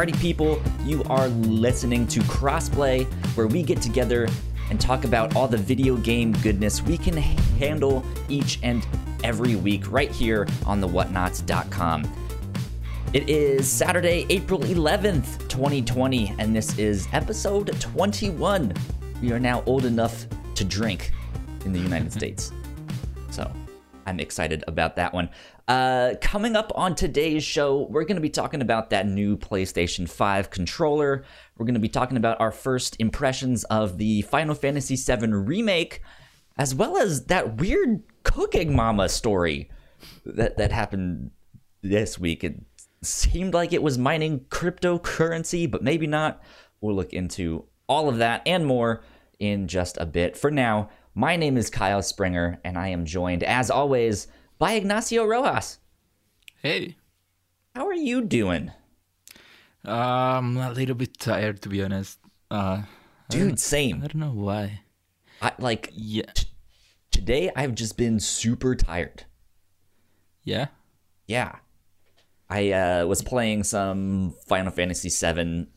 party people. You are listening to Crossplay, where we get together and talk about all the video game goodness we can handle each and every week right here on the whatnots.com. It is Saturday, April 11th, 2020, and this is episode 21. We are now old enough to drink in the United States. So I'm excited about that one. Uh, coming up on today's show, we're going to be talking about that new PlayStation 5 controller. We're going to be talking about our first impressions of the Final Fantasy VII remake, as well as that weird Cooking Mama story that, that happened this week. It seemed like it was mining cryptocurrency, but maybe not. We'll look into all of that and more in just a bit. For now, my name is Kyle Springer, and I am joined, as always, by Ignacio Rojas. Hey. How are you doing? I'm a little bit tired, to be honest. Uh, Dude, same. I don't know why. I like Yeah. t- today. I've just been super tired. Yeah. Yeah, I uh, was playing some Final Fantasy VII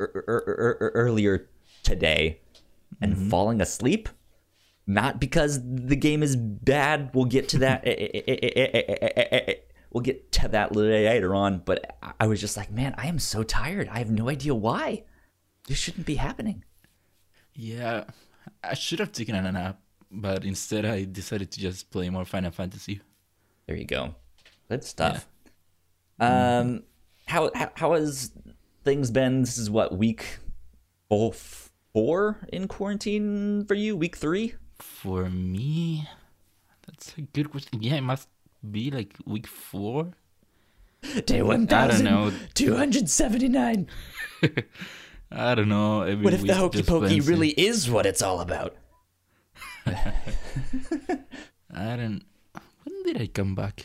er- er- er- er- earlier today, and falling asleep. Not because the game is bad. We'll get to that. we'll get to that later on. But I was just like, man, I am so tired. I have no idea why. This shouldn't be happening. Yeah. I should have taken a nap, but instead I decided to just play more Final Fantasy. There you go. Good stuff. Mm-hmm. Um, how, how how has things been? This is what week oh, four, four in quarantine for you. Week three. For me, that's a good question. Yeah, it must be like week four. Day one I don't know. two hundred seventy nine. I don't know. Every What if the hokey pokey really is what it's all about? I don't. When did I come back?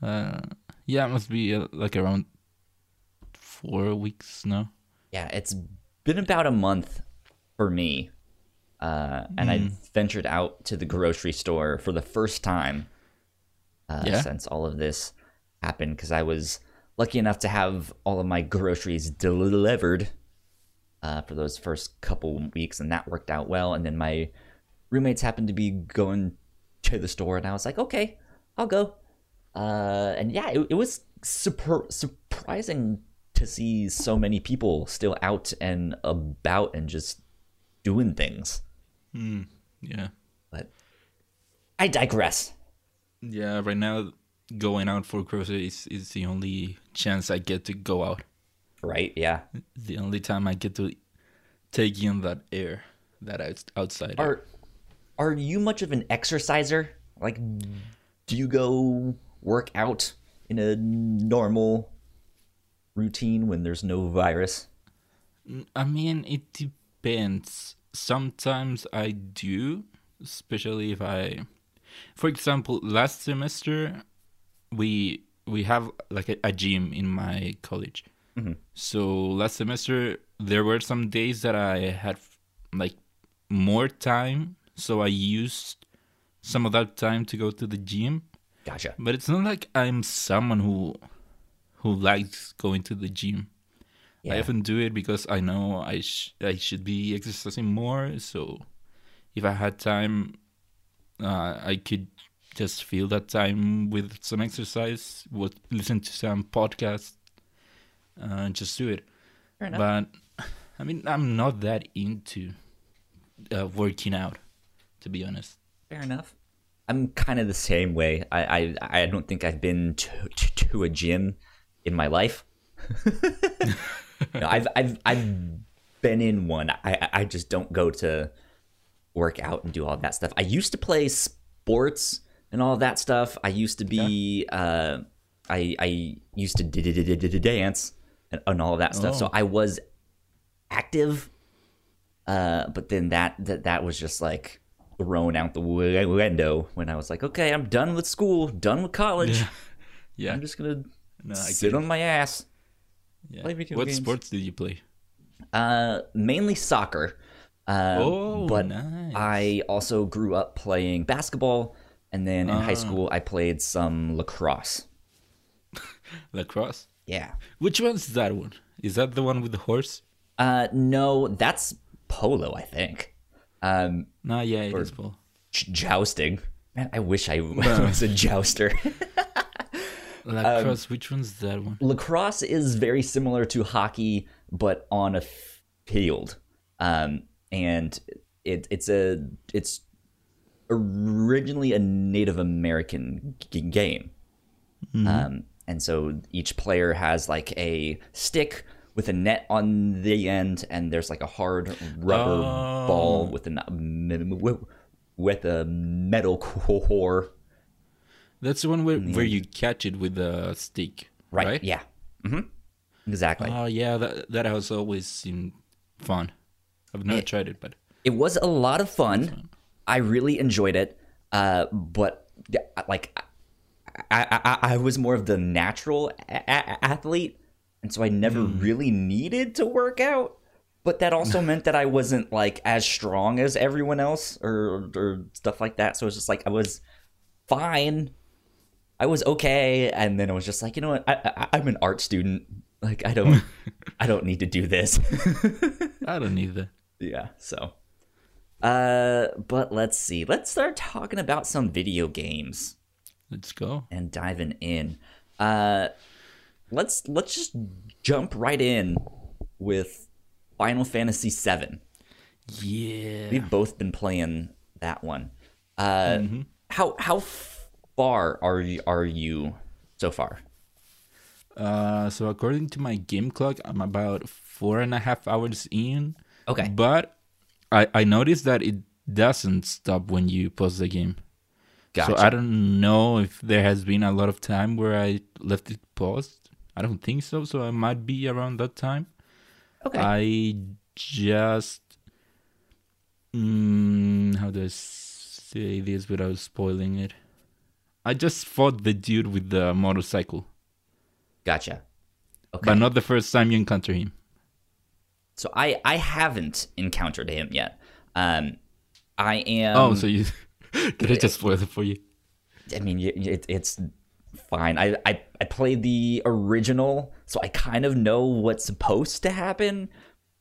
Uh, yeah, it must be uh, like around four weeks now. Yeah, it's been about a month for me. Uh, and I ventured out to the grocery store for the first time uh, Yeah? since all of this happened because I was lucky enough to have all of my groceries delivered uh, for those first couple weeks, and that worked out well. And then my roommates happened to be going to the store, and I was like, okay, I'll go. Uh, and yeah, it, it was super, surprising to see so many people still out and about and just doing things. Hmm, yeah. But I digress. Yeah, right now going out for groceries is the only chance I get to go out. Right? Yeah. The only time I get to take in that air, that outs- outside. air. Are are you much of an exerciser? Like, do you go work out in a normal routine when there's no virus? Mm, I mean, it depends. Sometimes I do, especially if I, for example, last semester we we have like a, a gym in my college. Mm-hmm. So last semester there were some days that I had like more time, so I used some of that time to go to the gym. Gotcha. But it's not like I'm someone who who likes going to the gym. I Yeah. often do it because I know I sh- I should be exercising more. So if I had time, uh, I could just fill that time with some exercise, would listen to some podcast, uh, just do it. Fair. But I mean, I'm not that into uh, working out, to be honest. Fair enough. I'm kind of the same way. I I, I don't think I've been to, to, to a gym in my life. No, I've I've I've been in one. I I- just don't go to work out and do all that stuff. I used to play sports and all that stuff. I used to be uh I I used to dance and, and all of that stuff. So Oh. I was active uh but then that that that was just like thrown out the window when I was like, okay, I'm done with school, done with college. Yeah. I'm just gonna No, sit on my ass. Yeah. play video What games. sports did you play? Uh, mainly soccer. Uh, Oh, but nice. I also grew up playing basketball, and then in high Ah. school I played some lacrosse. Lacrosse. Yeah. Which one's that one? Is that the one with the horse? Uh, no, that's polo, I think. Um, No, yeah, it is Paul. j- jousting. Man, I wish I was a jouster. Lacrosse, which one's that one? lacrosse is very similar to hockey, but on a f- field. Um, and it, it's a it's originally a Native American g- game. Um, and so each player has like a stick with a net on the end, and there's like a hard rubber Oh. ball with a with a metal core. That's the one where, where you catch it with a stick, Right? right? Yeah. hmm Exactly. Oh, yeah, that that has always seemed fun. I've never tried it, but it was a lot of fun. I really enjoyed it. Uh, but like, I, I, I- I was more of the natural a- a- athlete, and so I never really needed to work out. But that also meant that I wasn't like as strong as everyone else or or stuff like that. So it was just like I was fine. I was okay, and then I was just like, you know what? I, I, I'm an art student. Like I don't, I don't need to do this. I don't need that. Yeah, so. Uh, but let's see. Let's start talking about some video games Let's go. and diving in. Uh, let's let's just jump right in with Final Fantasy VII. Yeah. We've both been playing that one. Uh, how how far are you are you so far? Uh, so according to my game clock, I'm about four and a half hours in. Okay. But I I noticed that it doesn't stop when you pause the game. Gotcha. So I don't know if there has been a lot of time where I left it paused. I don't think so. So I might be around that time. okay. I just mm, how do I say this without spoiling it? I just fought the dude with the motorcycle, gotcha. Okay. but not the first time you encounter him. so I I haven't encountered him yet. Um, I am. oh, so you did I just spoil it for you? I mean, it, it's fine. I, I I played the original, so I kind of know what's supposed to happen.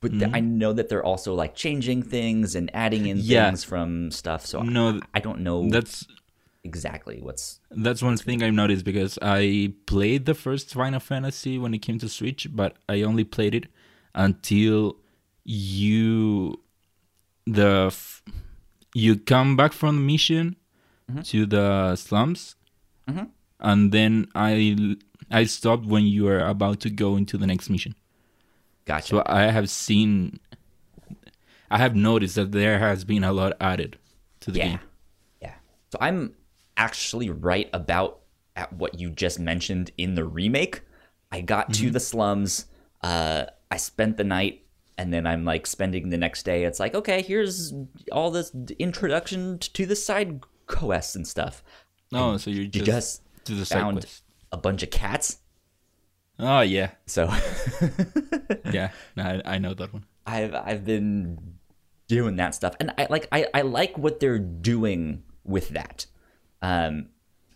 But th- I know that they're also like changing things and adding in Yeah. things from stuff. So No, I don't know That's exactly what's. that's one thing I've noticed because I played the first Final Fantasy when it came to Switch, but I only played it until you the f- you come back from the mission mm-hmm. to the slums, mm-hmm. and then I I stopped when you are about to go into the next mission. Gotcha. So I have seen, I have noticed that there has been a lot added to the yeah, game. yeah. So I'm actually right about at what you just mentioned in the remake. I got to the slums. Uh, I spent the night, and then I'm like spending the next day. It's like, okay, here's all this introduction to the side quests and stuff. Oh, so you're just, just to the side found quest. a bunch of cats. Oh yeah, So yeah. No, I, I know that one. I've I've been doing that stuff, and I like I, I like what they're doing with that. Um,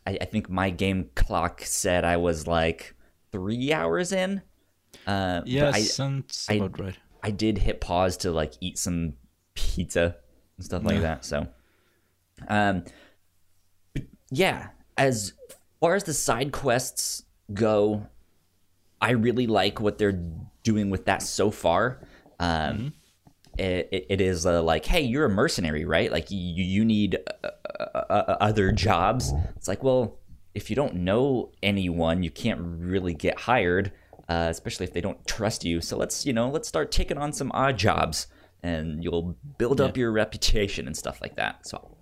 I, I think my game clock said I was like three hours in. Uh, Yeah, I, sounds I- about right. I did hit pause to like eat some pizza and stuff like that. So, um, yeah, as far as the side quests go, I really like what they're doing with that so far. Um, it, it, it is uh, like, hey, you're a mercenary, right? Like you you need uh, uh, uh, other jobs. It's like, well, if you don't know anyone, you can't really get hired, uh, especially if they don't trust you. So let's you know let's start taking on some odd jobs, and you'll build up your reputation and stuff like that. So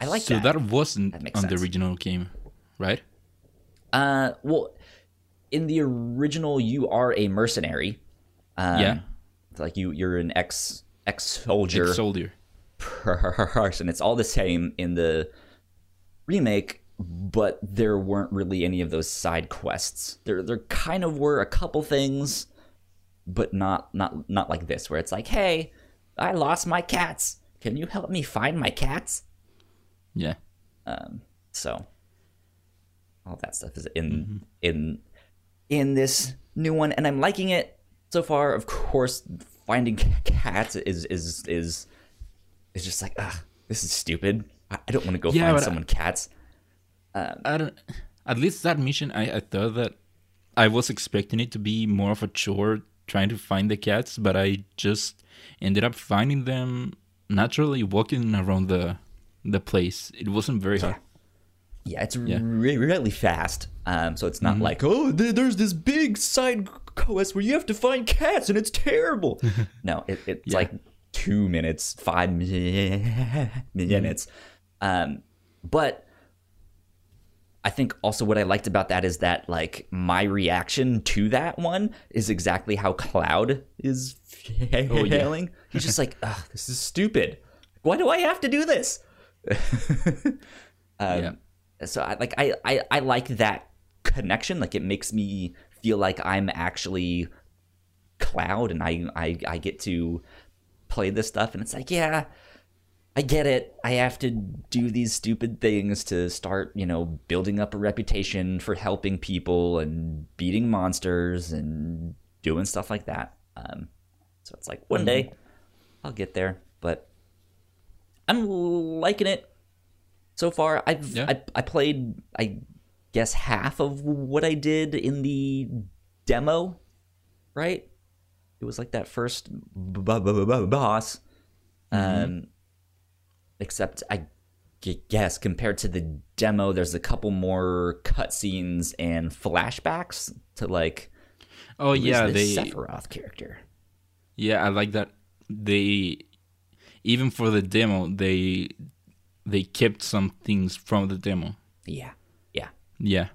I like so that. So that, wasn't That on the original game, right? Uh, well, in the original, you are a mercenary. Um, Yeah. It's like you you're an ex ex soldier Ex Soldier. person. It's all the same in the remake, but there weren't really any of those side quests. There there kind of were a couple things, but not not not like this where it's like, "Hey, I lost my cats. Can you help me find my cats?" Yeah. Um, so all that stuff is in in in this new one, and I'm liking it so far. Of course, finding cats is is is is just like, ah, this is stupid. I, I don't want to go Yeah, find but I- someone cats. I don't. At least that mission, I, I thought that I was expecting it to be more of a chore trying to find the cats, but I just ended up finding them naturally walking around the the place. It wasn't very hard. Yeah, it's Yeah. re- really fast. Um, so it's Mm-hmm. not like, oh, th- there's this big side quest where you have to find cats and it's terrible. no, it, it's Yeah. like two minutes, five minutes. Um, but I think also what I liked about that is that like my reaction to that one is exactly how Cloud is Oh, yeah. He's just like, Ugh, this is stupid. Why do I have to do this? Um, Yeah. So I like I, I I like that connection. Like it makes me feel like I'm actually Cloud, and I I I get to play this stuff, and it's like yeah. I get it. I have to do these stupid things to start, you know, building up a reputation for helping people and beating monsters and doing stuff like that. Um, so it's like one day I'll get there, but I'm liking it so far. I've Yeah. I, I played I guess half of what I did in the demo, right? It was like that first b- b- b- b- boss. Um, except I g- guess compared to the demo, there's a couple more cutscenes and flashbacks to like Oh yeah, the Sephiroth character. yeah, I like that. They even for the demo, they they kept some things from the demo. Yeah, yeah, Yeah,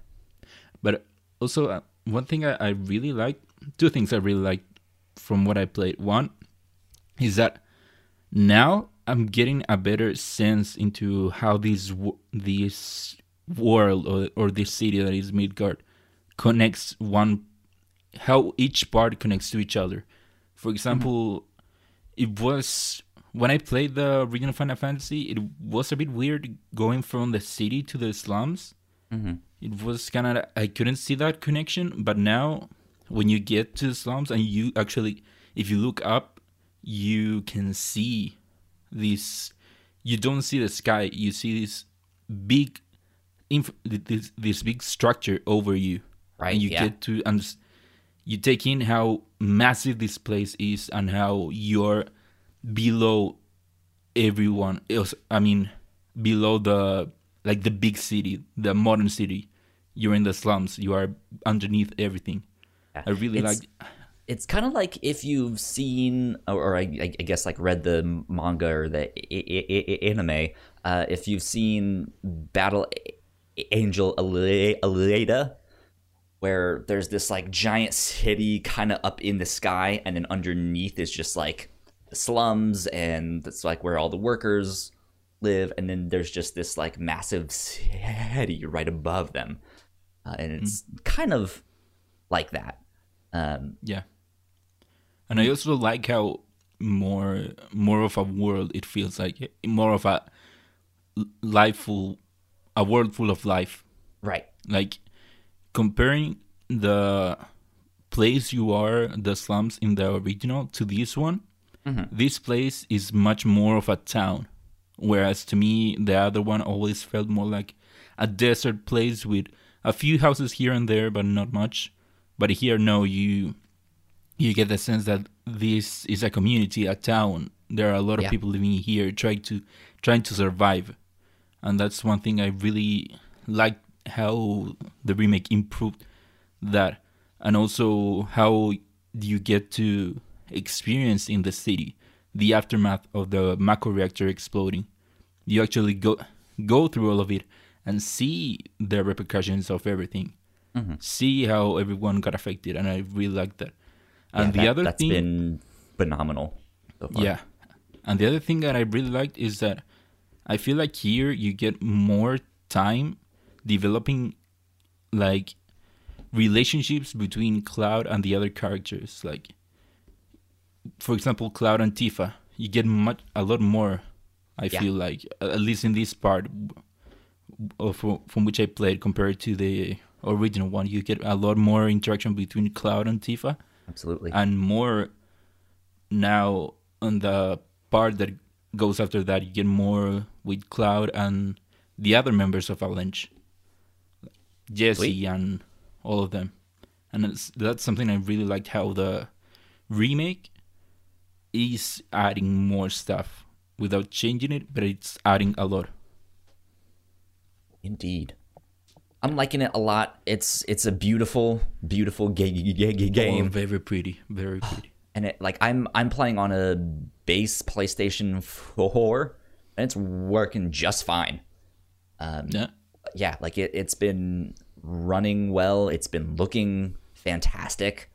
but also uh, one thing I, I really like, two things I really like from what I played. One is that now I'm getting a better sense into how this this world or, or this city that is Midgard connects one, how each part connects to each other. For example, it was when I played the original Final Fantasy, it was a bit weird going from the city to the slums mm-hmm. it was kind of I couldn't see that connection, but now when you get to the slums and you actually, if you look up, you can see this. You don't see the sky. You see this big, inf- this this big structure over you, Right, And you yeah. get to and you take in how massive this place is and how you're below everyone else. I mean, below the like the big city, the modern city. You're in the slums. You are underneath everything. I really It's- like. it's kind of like if you've seen or, or I, I guess like read the manga or the I- I- anime uh, if you've seen battle angel Alita, where there's this like giant city kind of up in the sky and then underneath is just like slums and it's like where all the workers live and then there's just this like massive city right above them uh, and it's kind of like that um, Yeah. And I also like how more more of a world it feels like more of a life full a world full of life. right Like comparing the place you are, the slums in the original to this one, Mm-hmm. this place is much more of a town. Whereas to me, the other one always felt more like a desert place with a few houses here and there, but not much. But here, no, you you get the sense that this is a community, a town. There are a lot of Yeah. people living here, trying to trying to survive, and that's one thing I really like how the remake improved that, and also how do you get to experience in the city the aftermath of the Mako reactor exploding. You actually go go through all of it and see the repercussions of everything. Mm-hmm. See how everyone got affected, and I really like that. And Yeah, the that- other that's thing, been phenomenal. So far. yeah. And the other thing that I really liked is that I feel like here you get more time developing like relationships between Cloud and the other characters. Like for example, Cloud and Tifa. You get much a lot more I Yeah. feel like at least in this part of from which I played compared to the original one. You get a lot more interaction between Cloud and Tifa, Absolutely. and more now on the part that goes after that. You get more with Cloud and the other members of Avalanche, Jesse Sweet. and all of them, and it's, that's something I really liked. How the remake is adding more stuff without changing it, but it's adding a lot. Indeed. I'm liking it a lot. It's it's a beautiful, beautiful ga- ga- Oh, game, very pretty, very pretty. and it like I'm I'm playing on a base PlayStation 4, and it's working just fine. yeah. yeah, like it, it's been running well. It's been looking fantastic.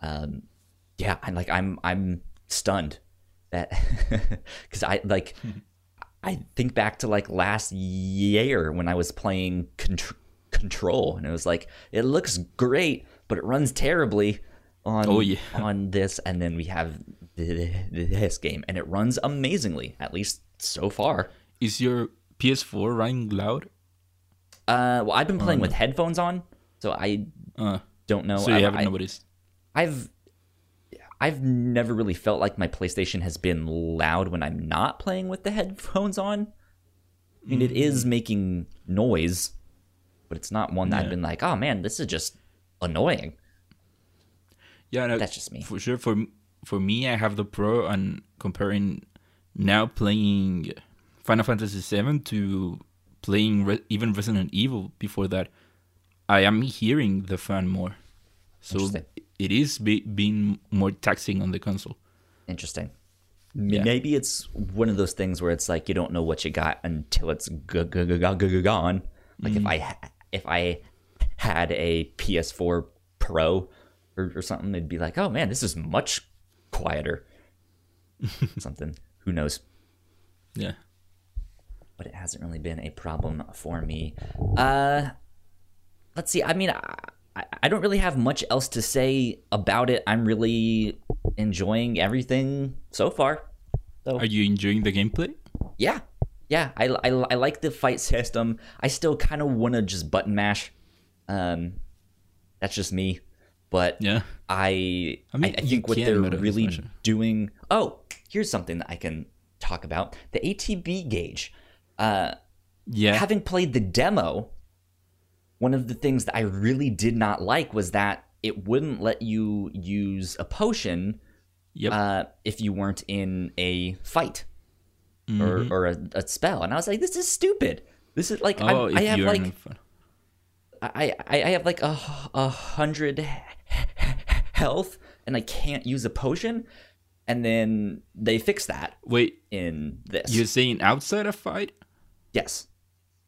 Um, yeah, and like I'm I'm stunned that because I like I think back to like last year when I was playing Contr- Control, and it was like it looks great, but it runs terribly on Oh, yeah. on this, and then we have this game, and it runs amazingly, at least so far. Is your PS4 running loud? Uh, well, I've been playing with headphones on, so I Uh, don't know. so you I, haven't I, noticed? I've I've never really felt like my PlayStation has been loud when I'm not playing with the headphones on. I mean, it mm-hmm. is making noise, but it's not one that I've been like, oh man, this is just annoying. Yeah, no, That's just me. For sure, for for me, I have the Pro, and comparing now playing Final Fantasy VII to playing Re- even Resident Evil before that, I am hearing the fan more. So. It is be- being more taxing on the console. Interesting. Yeah. Maybe it's one of those things where it's like you don't know what you got until it's g- g- g- g- gone. Like if I ha- if I had a PS4 Pro or, or something, it'd be like, oh man, this is much quieter. something. Who knows? Yeah. But it hasn't really been a problem for me. Uh, let's see. I mean, I, I- I don't really have much else to say about it. I'm really enjoying everything so far. So Are you enjoying the gameplay? yeah, yeah. I, I, I like the fight system. I still kind of want to just button mash. Um, that's just me. But Yeah. I I, mean, I think what they're really doing. Oh, here's something that I can talk about: the ATB gauge. Uh, Yeah. having played the demo, one of the things that I really did not like was that it wouldn't let you use a potion yep. uh, if you weren't in a fight or, or a, a spell. And I was like, this is stupid. This is like oh, I'm, I have like. I, I I have like a, a hundred health and I can't use a potion. And then they fix that Wait, in this. you're saying outside a fight? Yes.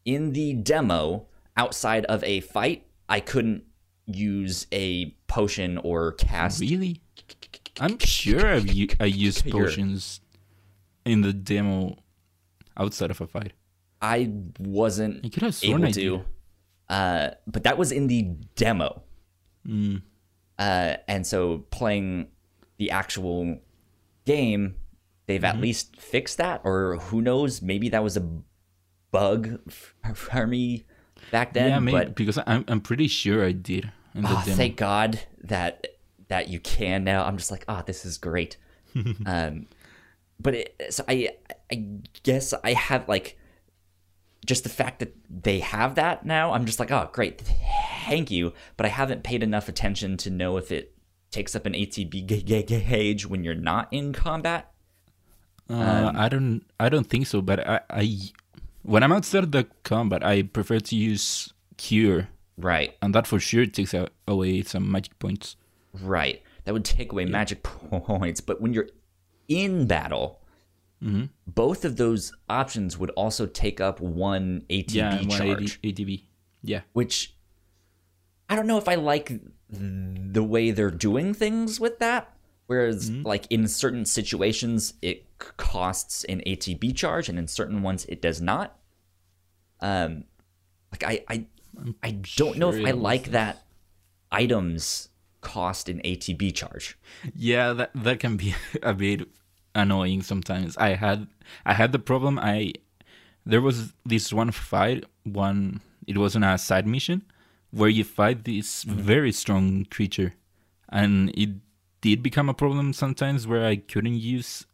In the demo, outside of a fight, I couldn't use a potion or cast. Really? I'm sure I've u- I used potions in the demo outside of a fight. I wasn't I could have sworn able to. Uh, but that was in the demo. Mm. Uh, and so playing the actual game, they've Mm-hmm. at least fixed that, or who knows, maybe that was a bug for me back then. yeah, maybe but because I'm I'm pretty sure I did oh, demo. thank God that that you can now. I'm just like, ah, this is great. um, but it, so I I guess I have like just the fact that they have that now. I'm just like, oh, great, thank you. But I haven't paid enough attention to know if it takes up an ATB ga- ga- gauge when you're not in combat. Uh, I don't I don't think so. But I, I when I'm outside of the combat, I prefer to use cure, Right, and that for sure takes away some magic points. right. That would take away magic points. But when you're in battle, Mm-hmm. both of those options would also take up one ATB yeah, charge. 180 ATB. Yeah, which I don't know if I like the way they're doing things with that. Whereas, like in certain situations, it costs an ATB charge, and in certain ones, it does not. Um, like I, I, I don't know if I like was that items cost an ATB charge. yeah, that that can be a bit annoying sometimes. I had I had the problem. I there was this one fight. One it wasn't a side mission, where you fight this very strong creature, and it did become a problem sometimes where I couldn't use,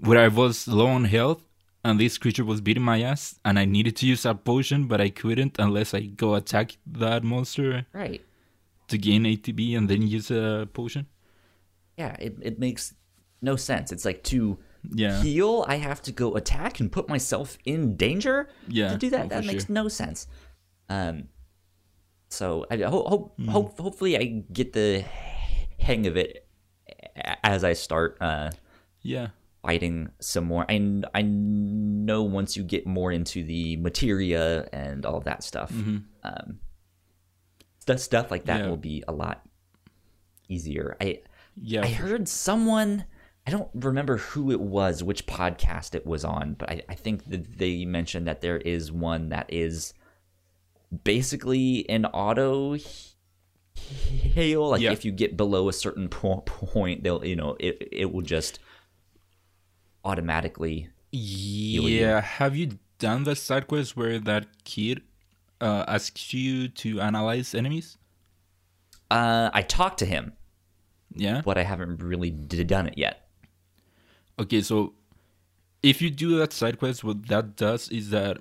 where I was low on health, and this creature was beating my ass, and I needed to use a potion, but I couldn't unless I go attack that monster Right. to gain ATB and then use a potion. Yeah, it, it makes no sense. It's like to Yeah. heal, I have to go attack and put myself in danger Yeah, to do that. oh, that makes sure. no sense. Um, so I hope, hope, Hmm. hope hopefully I get the hang of it as I start uh, Yeah. Fighting some more. I I know once you get more into the materia and all of that stuff, um, stu- stuff like that Mm-hmm. Yeah. will be a lot easier. I Yeah. I heard someone I don't remember who it was, which podcast it was on, but I, I think that they mentioned that there is one that is basically an auto heal. Like Yeah. if you get below a certain po- point, they'll you know it it will just automatically. Yeah. Have you done the side quest where that kid uh, asks you to analyze enemies? Uh, I talked to him, Yeah. but I haven't really d- done it yet. Okay, so if you do that side quest, what that does is that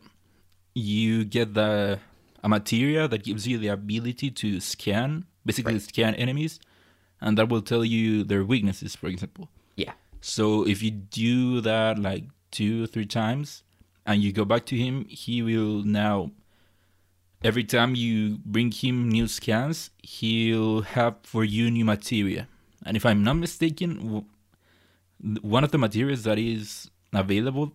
you get the a materia that gives you the ability to scan, basically Right. scan enemies, and that will tell you their weaknesses, for example. Yeah. So if you do that like two or three times and you go back to him, he will now every time you bring him new scans, he'll have for you new material. And if I'm not mistaken, one of the materials that is available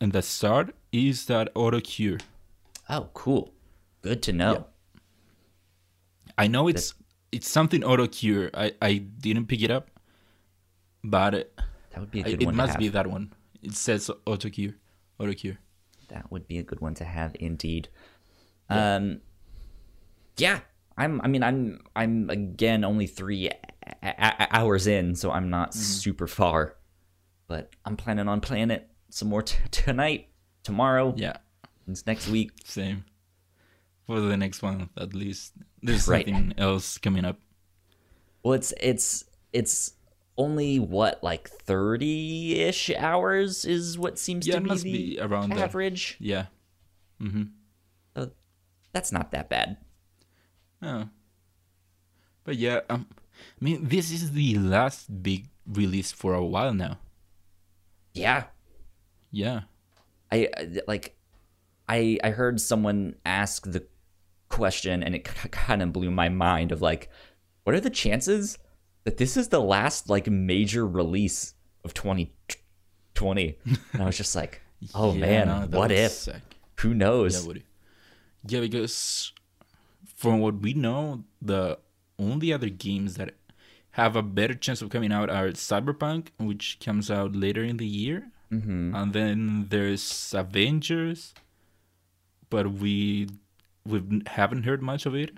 in the start is that auto cure. Oh, cool. Good to know. I know it's it's something auto cure. I I didn't pick it up, but it, That would be a I- good it one. must to have. be that one. It says auto cure, auto cure. That would be a good one to have indeed. Um yeah, I'm I mean I'm I'm again only 3 a- a- hours in, so I'm not super far. But I'm planning on playing it some more t- tonight, tomorrow, Yeah, It's next week. same. For the next one, at least there's Right. something else coming up. Well, it's it's it's only what like 30ish hours is what seems Yeah, to be must the be around average. Yeah. Mm-hmm. So that's not that bad. Oh. But yeah, um, I mean, this is the last big release for a while now. Yeah, Yeah. I I- like I I heard someone ask the question and it kind of blew my mind of like what are the chances that this is the last like major release of 2020 and I was just like oh Yeah, man what if suck. who knows it? Yeah, because from what we know, the only other games that have a better chance of coming out are Cyberpunk, which comes out later in the year, mm-hmm. and then there's Avengers, but we we haven't heard much of it.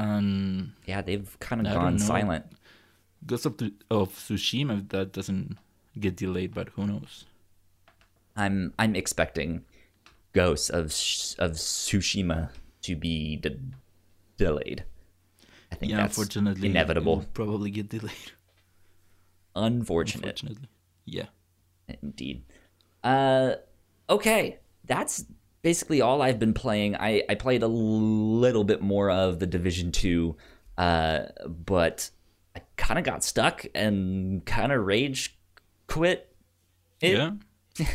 And yeah they've kind of gone silent Ghost of, of Tsushima that doesn't get delayed, but who knows? I'm I'm expecting Ghosts of of Tsushima to be de- delayed I think yeah, that's unfortunately, it inevitable probably get delayed. unfortunate Unfortunately, yeah. Indeed. Uh, okay, that's basically all I've been playing. I I played a little bit more of the Division Two, uh, but I kind of got stuck and kind of rage quit. It, yeah.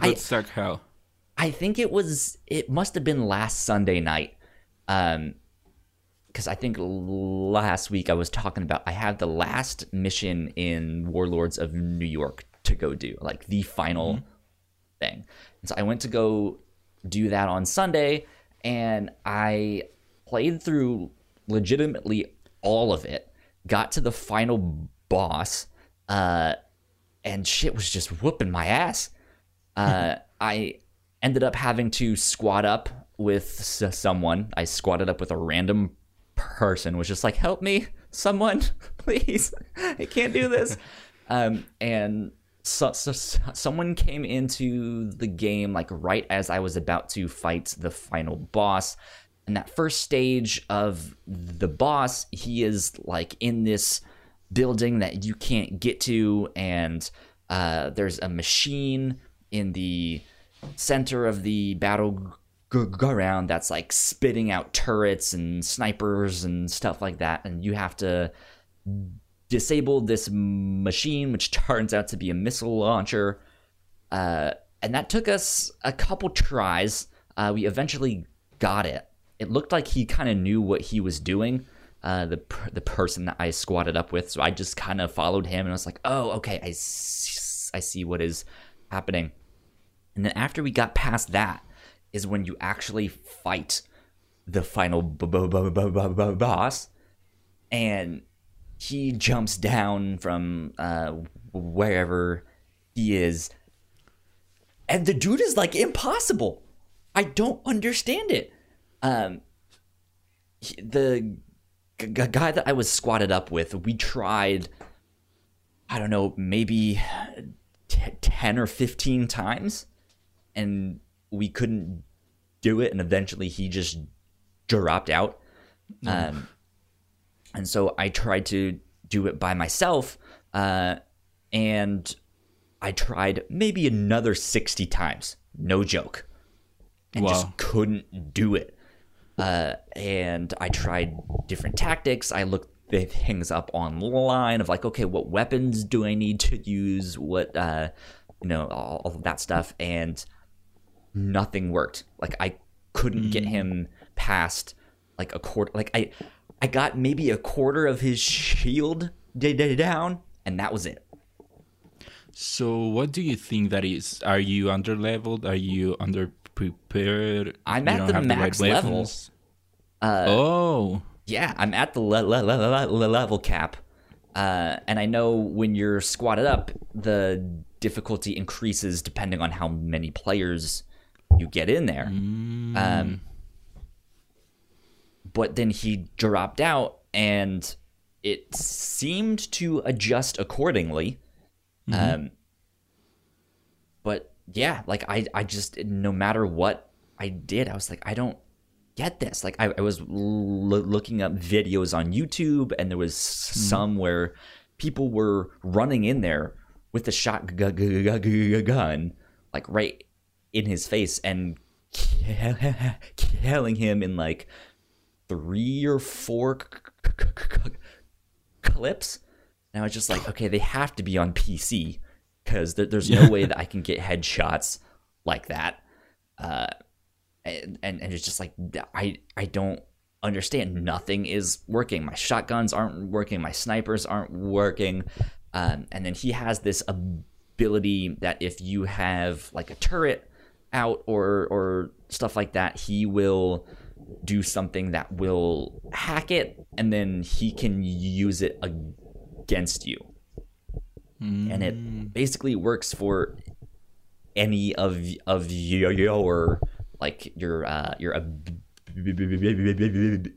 I- But suck how? I think it was. It must have been last Sunday night. Um, because I think last week I was talking about I had the last mission in Warlords of New York to go do, like the final thing. And so I went to go do that on Sunday, and I played through legitimately all of it. Got to the final boss, uh, and shit was just whooping my ass. Uh, I ended up having to squat up with s- someone. I squatted up with a random person, was just like, "Help me, someone, please! I can't do this." um, and so, so, so- someone came into the game like right as I was about to fight the final boss, And that first stage of the boss, he is like in this building that you can't get to, and uh, there's a machine in the center of the battle ground that's like spitting out turrets and snipers and stuff like that, and you have to disable this machine, which turns out to be a missile launcher. Uh, and that took us a couple tries. Uh, we eventually got it. It looked like he kind of knew what he was doing. Uh, the the person that I squatted up with, so I just kind of followed him, and I was like, "Oh, okay, I see, I see what is happening." And then after we got past that, is when you actually fight the final b- b- b- boss, and he jumps down from uh, wherever he is, and the dude is like impossible. I don't understand it. Um, he- the g- g- guy that I was squatted up with, we tried. I don't know, maybe t- ten or fifteen times, and we couldn't do it. And eventually, he just dropped out. Um, and so I tried to do it by myself, uh, and I tried maybe another sixty times, no joke, and Wow. just couldn't do it. Uh, and I tried different tactics. I looked the things up online of like, okay, what weapons do I need to use? What, uh, you know, all, all of that stuff, and nothing worked. Like I couldn't get him past like a quarter. Like I, I got maybe a quarter of his shield down, and that was it. So, what do you think that is? Are you underleveled? Are you underprepared? I'm at the max right level. weapons? oh, Yeah, I'm at the le- le- le- le- le- level cap. Uh, and I know when you're squatted up, the difficulty increases depending on how many players you get in there. Um, but then he dropped out, and it seemed to adjust accordingly. Um, but yeah, like I, I just no matter what I did, I was like, I don't get this. Like I, I was l- looking up videos on YouTube, and there was some where people were running in there with a shotgun, like right in his face, and killing him in like three or four c- c- c- clips. And I was just like, okay, they have to be on PC because there, there's no way that I can get headshots like that. Uh, and, and and it's just like I I don't understand. Nothing is working. My shotguns aren't working. My snipers aren't working. Um, and then he has this ability that if you have like a turret out or or stuff like that, he will do something that will hack it, and then he can use it against you. And it basically works for any of of your, your like your uh, your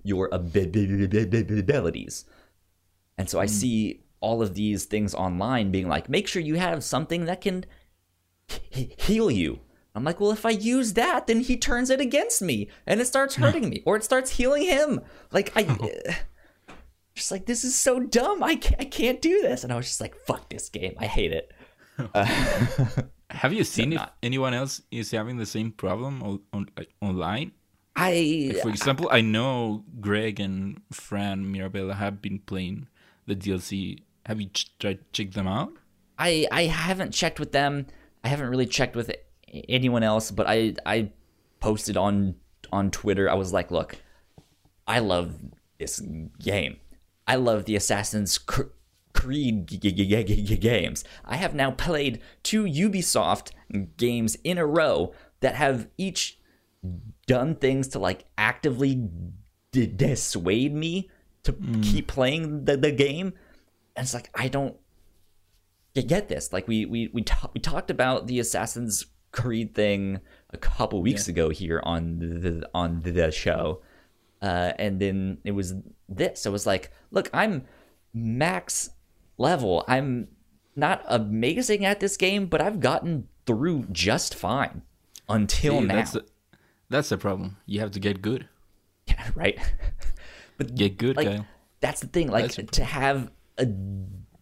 your abilities. And so I see all of these things online being like, make sure you have something that can heal you. I'm like, well, if I use that, then he turns it against me and it starts hurting me or it starts healing him. Like, I uh, just like, this is so dumb. I can't, I can't do this. And I was just like, fuck this game. I hate it. Uh, have you seen if not- anyone else is having the same problem on, on like, online? I, For example, I know Greg and Fran Mirabella have been playing the DLC. Have you ch- tried to check them out? I I haven't checked with them. I haven't really checked with anyone else, but I I posted on on Twitter. I was like, look, I love this game. I love the Assassin's Cr- Creed g- g- g- g- g- games. I have now played two Ubisoft games in a row that have each done things to like actively d- dissuade me to hmm. keep playing the, the game. And it's like I don't get this. Like we we we, ta- we talked about the Assassin's Creed thing a couple weeks ago here on the on the show, uh, and then it was this. I was like, look, I'm max level. I'm not amazing at this game, but I've gotten through just fine until See, now. That's the, that's the problem. You have to get good. Yeah, right? but Get good, like Kyle. that's the thing. Like That's- to have a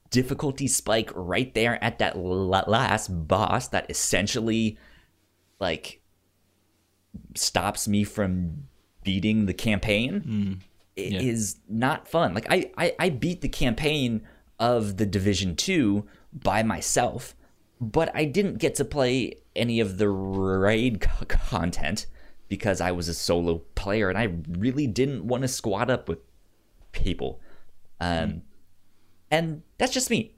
difficulty spike right there at that last boss that essentially like stops me from beating the campaign i- yeah. is not fun. Like I, I I beat the campaign of the Division 2 by myself, but I didn't get to play any of the raid co- content because I was a solo player and I really didn't want to squad up with people. Um and that's just me.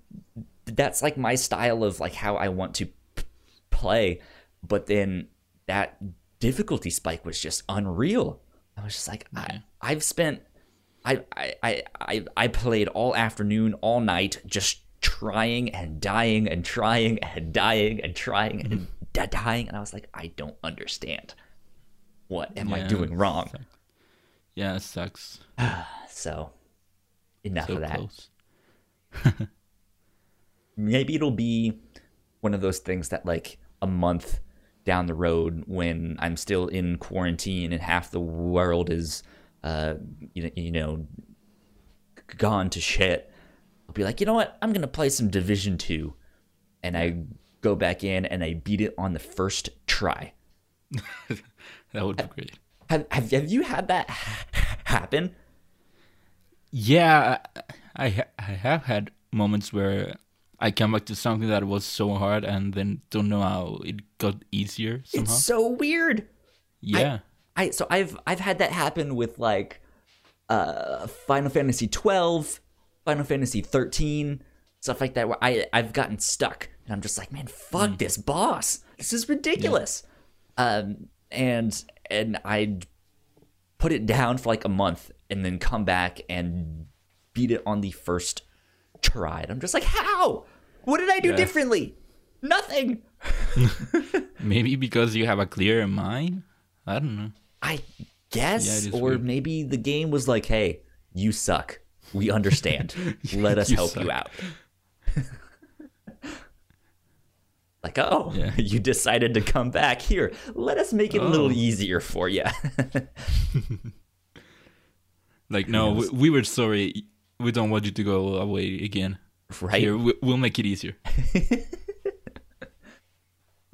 That's like my style of like how I want to p- play, but then that difficulty spike was just unreal. I was just like I, mm-hmm. I've spent I, I I I played all afternoon, all night, just trying and dying and trying and dying and trying and mm-hmm. di- dying, and I was like, I don't understand. What am I doing wrong? Yeah, it sucks. So enough So of that. close. maybe it'll be one of those things that like a month down the road when I'm still in quarantine and half the world is uh you know, you know gone to shit I'll be like you know what? I'm going to play some division 2 and I go back in and I beat it on the first try. That would be great. have have, have you had that happen? Yeah, I, I ha- I have had moments where I come back to something that was so hard and then don't know how it got easier somehow. it's so weird yeah. I so I've I've had that happen with like uh Final Fantasy 12, Final Fantasy 13, stuff like that where I I've gotten stuck and I'm just like, man, fuck this boss. This is ridiculous. Um and and I'd put it down for like a month and then come back and beat it on the first try. And I'm just like, how? What did I do Yeah. differently? Nothing. Maybe because you have a clearer mind. I don't know. I guess, Yeah, or weird. maybe the game was like, "Hey, you suck. We understand. Let us You help suck." you out." like, oh, Yeah. you decided to come back here. Let us make it a little Oh. easier for you. Like, no, we, we were sorry. We don't want you to go away again. right? Here, we, we'll make it easier.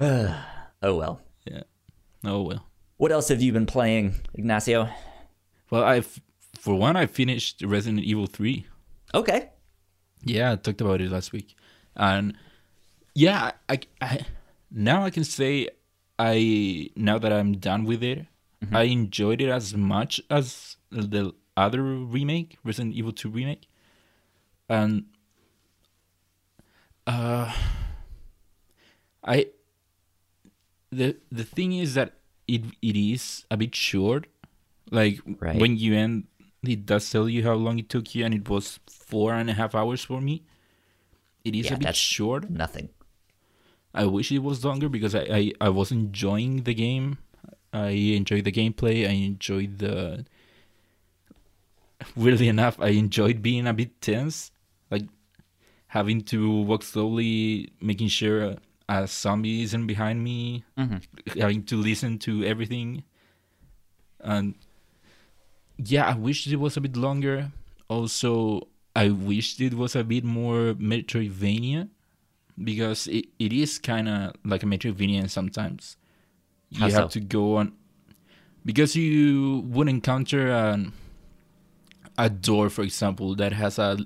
oh well. Yeah. Oh well. What else have you been playing, Ignacio? Well, I've for one, I finished Resident Evil Three. Okay. Yeah, I talked about it last week, and yeah, I, I now I can say I now that I'm done with it, mm-hmm. I enjoyed it as much as the other remake, Resident Evil Two remake, and uh, I the the thing is that it it is a bit short. Like Right. when you end, it does tell you how long it took you, and it was four and a half hours for me. It is Yeah, a bit short. Nothing. I wish it was longer because I, I, I was enjoying the game. I enjoyed the gameplay. I enjoyed the. Weirdly enough, I enjoyed being a bit tense, like having to walk slowly, making sure uh, a zombie isn't behind me, mm-hmm. having to listen to everything, and yeah, I wished it was a bit longer. Also, I wished it was a bit more Metroidvania because it, it is kind of like a Metroidvania sometimes. You How have so? to go on because you would encounter an, a door, for example, that has a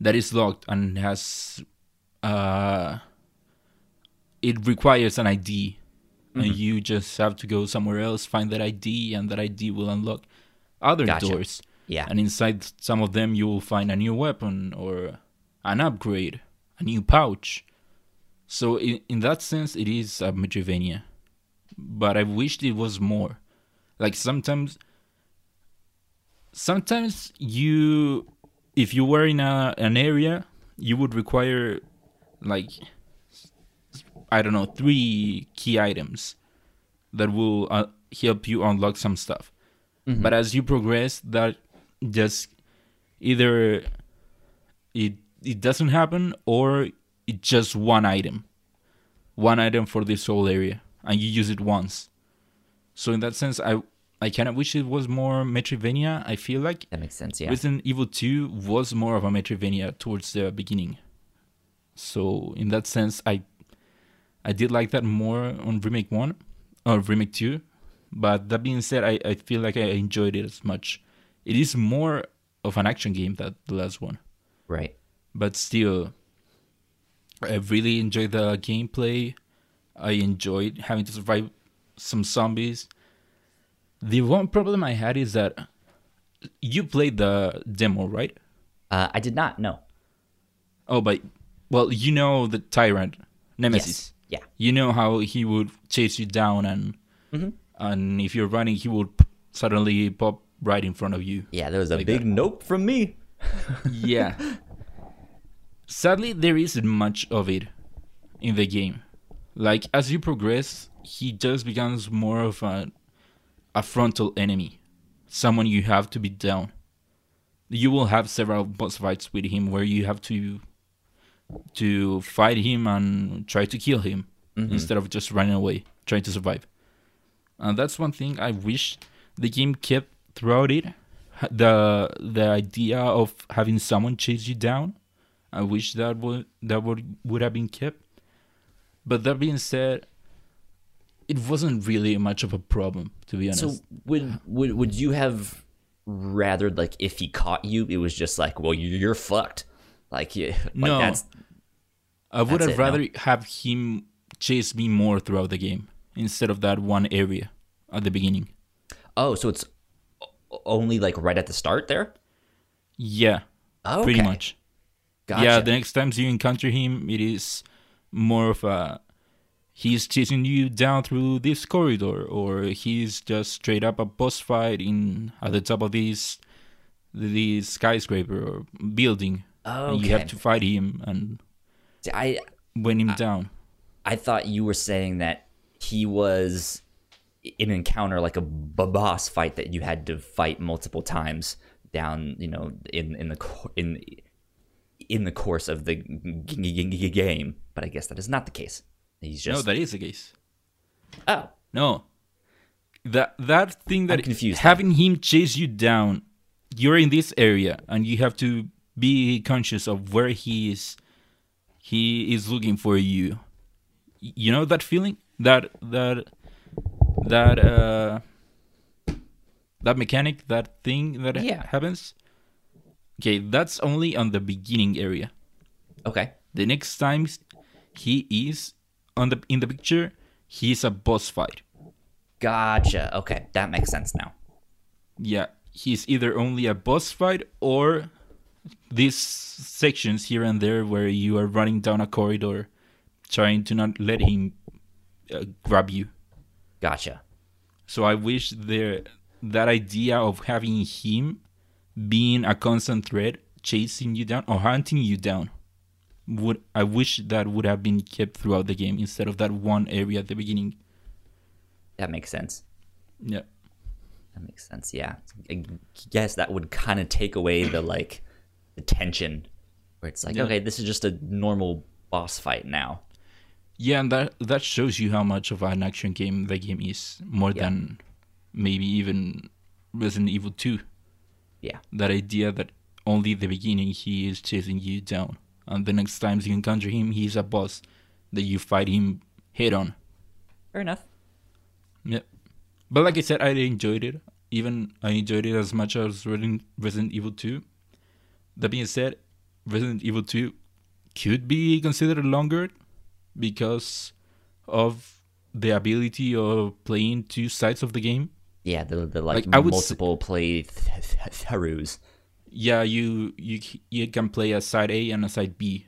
that is locked and has uh it requires an ID, and Mm-hmm. you just have to go somewhere else, find that ID, and that ID will unlock other Gotcha. doors. Yeah. And inside some of them, you will find a new weapon or an upgrade, a new pouch. So in, in that sense, it is a Metroidvania. But I wished it was more. Like sometimes, sometimes you, if you were in a, an area, you would require like, I don't know, three key items that will uh, help you unlock some stuff. But as you progress, that just either it it doesn't happen or it's just one item, one item for this whole area, and you use it once. So in that sense, I I kind of wish it was more Metroidvania. I feel like That makes sense. Yeah. Resident Evil 2 was more of a Metroidvania towards the beginning. So in that sense, I I did like that more on remake one or remake two. But that being said, I, I feel like I enjoyed it as much. It is more of an action game than the last one. right. But still I really enjoyed the gameplay. I enjoyed having to survive some zombies. The one problem I had is that you played the demo, right? Uh, I did not know. Oh, but well, you know the tyrant Nemesis. Yes. Yeah. You know how he would chase you down, and Mhm. and if you're running, he would suddenly pop right in front of you. Yeah. There was a Like big that. nope from me. yeah. Sadly, there isn't much of it in the game. Like as you progress, he just becomes more of a a frontal enemy, someone you have to beat down. You will have several boss fights with him where you have to to fight him and try to kill him mm-hmm. instead of just running away, trying to survive. And that's one thing I wish the game kept throughout it. The the idea of having someone chase you down. I wish that would that would would have been kept. But that being said, it wasn't really much of a problem to be honest. So would would would you have rather like if he caught you, it was just like, well, you- you're fucked. Like, yeah, like No. that's I would That's have it, no? rather have him chase me more throughout the game instead of that one area at the beginning. oh, so it's only like right at the start there. Yeah, Okay. pretty much. Gotcha. Yeah, the next times you encounter him, it is more of a he's chasing you down through this corridor, or he's just straight up a boss fight in at the top of this this skyscraper or building. And you have to fight him and I win him down. I thought you were saying that he was an encounter like a boss fight that you had to fight multiple times down, you know, in in the in in the course of the g- g- g- game. But I guess that is not the case. He's no, that is the case. oh No. That that thing that I'm confused having him chase you down, you're in this area and you have to be conscious of where he is he is looking for you. You know that feeling? That that that uh that mechanic, that thing that Yeah. happens? Okay, that's only on the beginning area. okay The next time he is on the in the picture, he's a boss fight. gotcha. Okay, that makes sense now. Yeah, he's either only a boss fight or these sections here and there where you are running down a corridor trying to not let him uh, grab you. Gotcha. So I wish there that idea of having him being a constant threat chasing you down or hunting you down would I wish that would have been kept throughout the game instead of that one area at the beginning. That makes sense. Yeah. That makes sense. Yeah. I guess that would kind of take away the like the tension where it's like, Yeah. okay, this is just a normal boss fight now. Yeah, and that that shows you how much of an action game the game is, more Yeah. than maybe even Resident Evil 2. Yeah. That idea that only the beginning he is chasing you down, and the next times you encounter him, he's a boss that you fight him head on. Fair enough. Yeah. But like I said, I enjoyed it. Even I enjoyed it as much as Resident Resident Evil 2. That being said, Resident Evil 2 could be considered longer because of the ability of playing two sides of the game. Yeah, the the like, Like, I would s- multiple play th- th- throughs. Yeah, you you you can play a side A and a side B,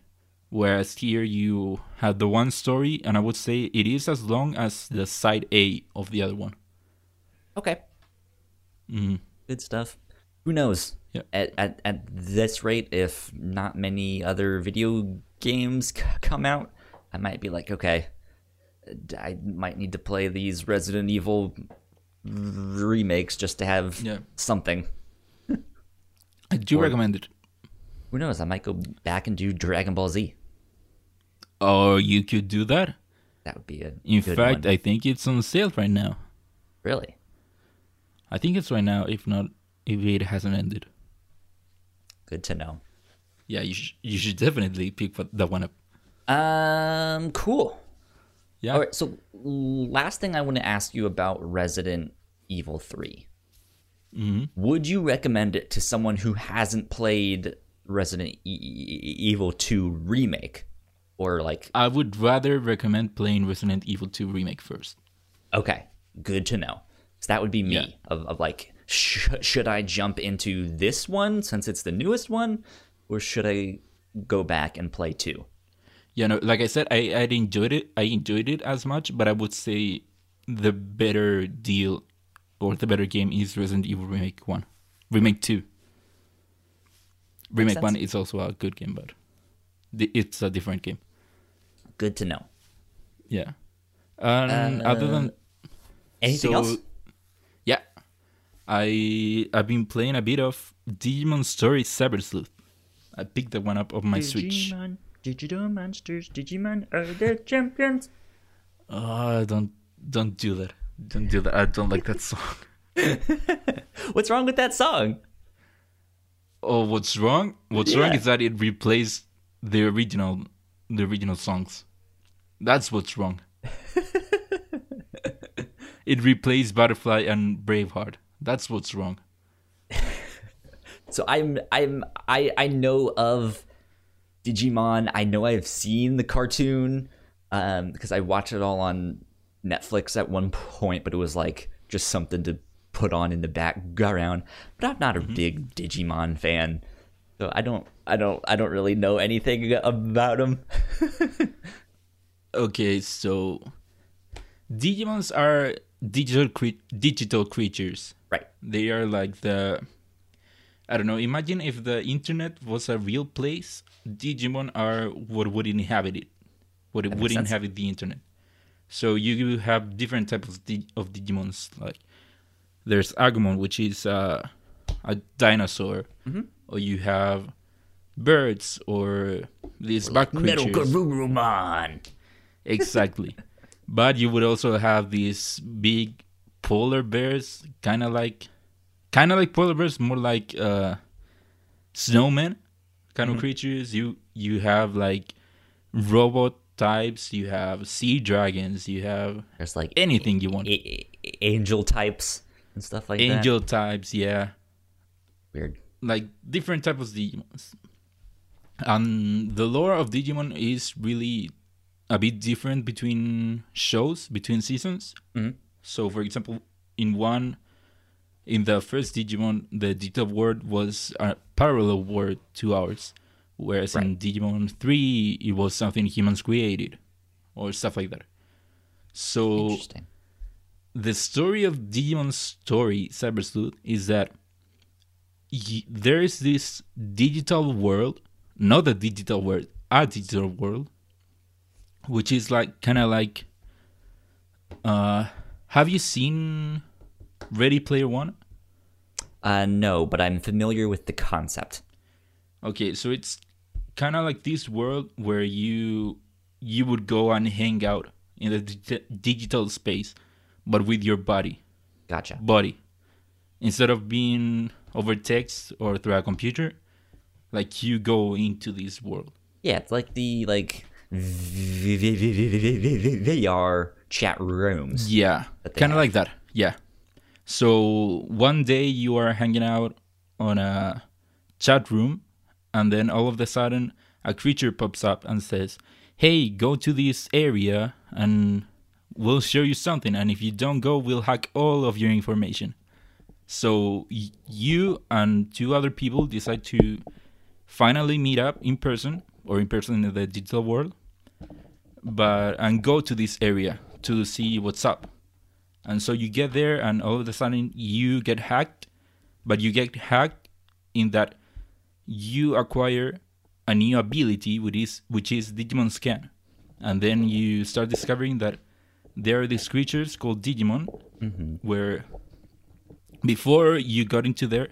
whereas here you have the one story, and I would say it is as long as the side A of the other one. Okay. Mhm. Good stuff. Who knows? Yeah. At, at at this rate, if not many other video games c- come out, I might be like, okay, I might need to play these Resident Evil remakes just to have Yeah. something. I do Or- recommend it. Who knows? I might go back and do Dragon Ball Z. Or you could do that. That would be a In good fact, one. I think it's on sale right now. really. I think it's right now. If not, if it hasn't ended, Good to know. yeah, you sh- you should definitely pick that one up. Um, cool. Yeah. All right. So, last thing I want to ask you about Resident Evil 3. Would you recommend it to someone who hasn't played Resident E- E- Evil 2 remake, or like? I would rather recommend playing Resident Evil 2 remake first. Okay, good to know. So that would be me Yeah. of, of like, sh- should I jump into this one since it's the newest one, or should I go back and play two? Yeah, no, like I said, I I enjoyed it. I enjoyed it as much, but I would say the better deal or the better game is Resident Evil Remake One, Remake Two. Remake. One is also a good game, but it's a different game. Good to know. Yeah. Um, other than Anything so, else? Yeah, I I've been playing a bit of Digimon Story Cyber Sleuth. I picked that one up on my Switch. Digimon, digital monsters, Digimon are the champions. Oh, don't don't do that. Don't do that. I don't like that song. What's wrong with that song? Oh, what's wrong? What's wrong is that it replaced the original the original songs. That's what's wrong. it replaced Butterfly and Braveheart. That's what's wrong. So I'm I'm I I know of Digimon. I know I've seen the cartoon um because I watched it all on Netflix at one point, but it was like just something to put on in the background. But I'm not a mm-hmm. big Digimon fan. So I don't I don't I don't really know anything about them. Okay, so Digimons are digital cre- digital creatures. right. They are like the I don't know, imagine if the internet was a real place, Digimon are what would inhabit it. What makes would inhabit the internet. So you have different types of, di- of Digimons like there's Agumon which is uh, a dinosaur Mm-hmm. or you have birds or these bug Metal creatures. Garurumon. Exactly. but you would also have these big polar bears, kind of like, kind of like polar bears, more like uh, snowmen kind of creatures. You you have like robot types. You have sea dragons. You have There's like anything you want. a- a- angel types and stuff like that. Angel types, yeah, Weird. like different types of Digimons. And the lore of Digimon is really a bit different between shows, between seasons. Mhm. So, for example, in one, in the first Digimon, the digital world was a parallel world to ours, whereas in Digimon Three, it was something humans created, or stuff like that. So Interesting. the story of Digimon's story, Cyber Sleuth, is that y- there is this digital world, not a digital world, a digital world, which is like kind of like. Uh, have you seen Ready Player One? Uh, no, but I'm familiar with the concept. Okay, so it's kind of like this world where you you would go and hang out in the digi- digital space, but with your body. Gotcha. body instead of being over text or through a computer like you go into this world Yeah, it's like the like VR chat rooms. yeah kind of like that yeah so one day you are hanging out on a chat room and then all of a sudden a creature pops up and says hey go to this area and we'll show you something. And if you don't go we'll hack all of your information. So you and two other people decide to finally meet up in person or in person in the digital world but and go to this area to see what's up. And so you get there and all of a sudden you get hacked but you get hacked in that you acquire a new ability which is which is digimon scan. And then you start discovering that there are these creatures called digimon mm-hmm. where before you got into there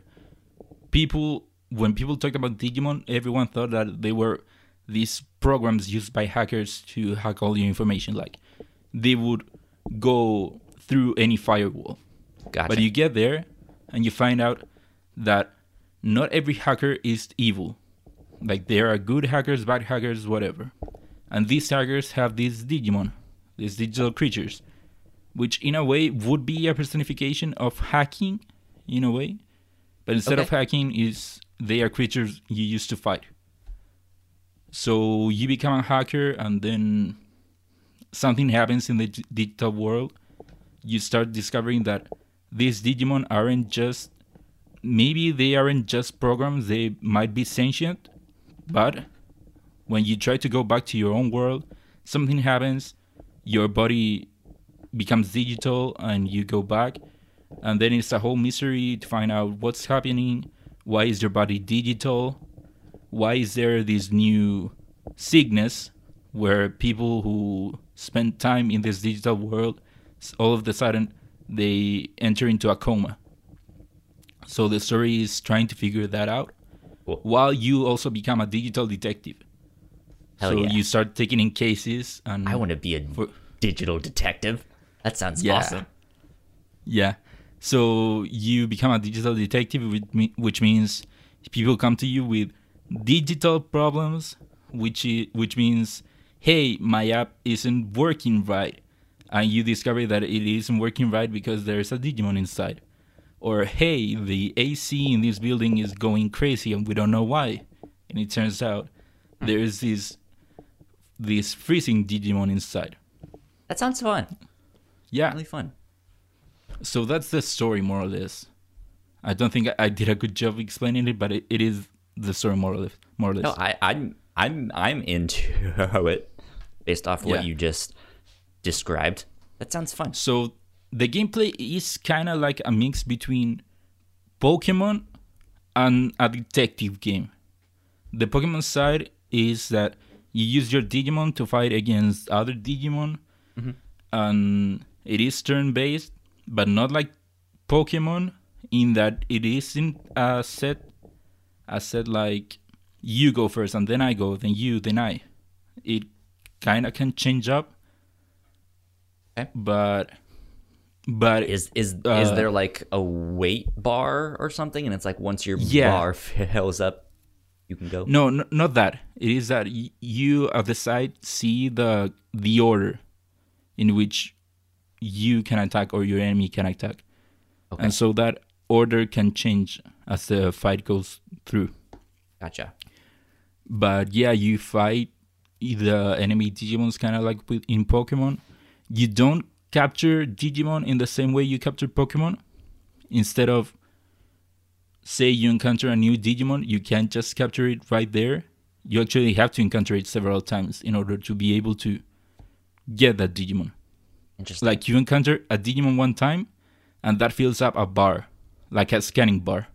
people when people talked about digimon everyone thought that they were these programs used by hackers to hack all your information. Like they would go through any firewall. Gotcha. but you get there and you find out that not every hacker is evil. Like there are good hackers, bad hackers, whatever. And these hackers have these Digimon, these digital creatures, which in a way would be a personification of hacking, in a way. But instead of hacking, is they are creatures you used to fight. So you become a hacker, and then something happens in the digital world. You start discovering that these Digimon aren't just maybe they aren't just programs, they might be sentient, but when you try to go back to your own world, something happens, your body becomes digital and you go back, and then it's a whole mystery to find out what's happening, why is your body digital, why is there this new sickness where people who spend time in this digital world all of a sudden they enter into a coma so the story is trying to figure that out Cool. while you also become a digital detective Hell so yeah. you start taking in cases and I want to be a For- digital detective. That sounds Yeah. awesome. Yeah. So you become a digital detective, which me- which means people come to you with digital problems, which i- which means, hey, my app isn't working right, and you discover that it isn't working right because there's a Digimon inside, or hey, the AC in this building is going crazy and we don't know why, and it turns out there's this this freezing Digimon inside. That sounds fun. Yeah. Really fun. So that's the story, more or less. I don't think I, I did a good job explaining it, but it, it is the story, more or less. More or less. No, I, I'm I'm I'm into it based off what Yeah. you just described. That sounds fun. So the gameplay is kind of like a mix between Pokemon and a detective game. The Pokemon side is that you use your Digimon to fight against other Digimon, mm-hmm. and it is turn based, but not like Pokemon in that it isn't a set, a set like you go first and then I go, then you, then I. It kind of can change up, Okay. but but Is is is Uh, there like a weight bar or something? And it's like once your Yeah. bar fills up, you can go. No, n- not that. It is that you at the side see the the order in which you can attack or your enemy can attack, Okay. and so that order can change as the fight goes through. Gotcha. But yeah, you fight the enemy Digimons kind of like in Pokemon. You don't capture Digimon in the same way you capture Pokemon. Instead of say you encounter a new Digimon, you can't just capture it right there. You actually have to encounter it several times in order to be able to get that Digimon. Like you encounter a Digimon one time, and that fills up a bar, like a scanning bar.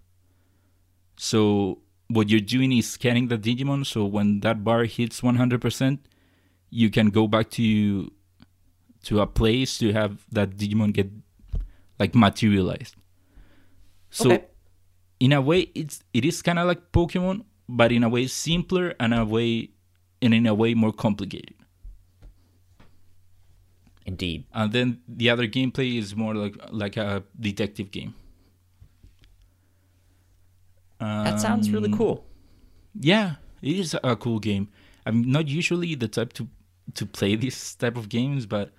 So what you're doing is scanning the Digimon. So when that bar hits 100%, you can go back to to a place to have that Digimon get like materialized. So Okay. in a way, it's it is kind of like Pokemon, but in a way simpler and a way and in a way more complicated. Indeed. and then the other gameplay is more like like a detective game. That sounds really Um, cool. Yeah, it is a cool game. I'm not usually the type to to play this type of games, but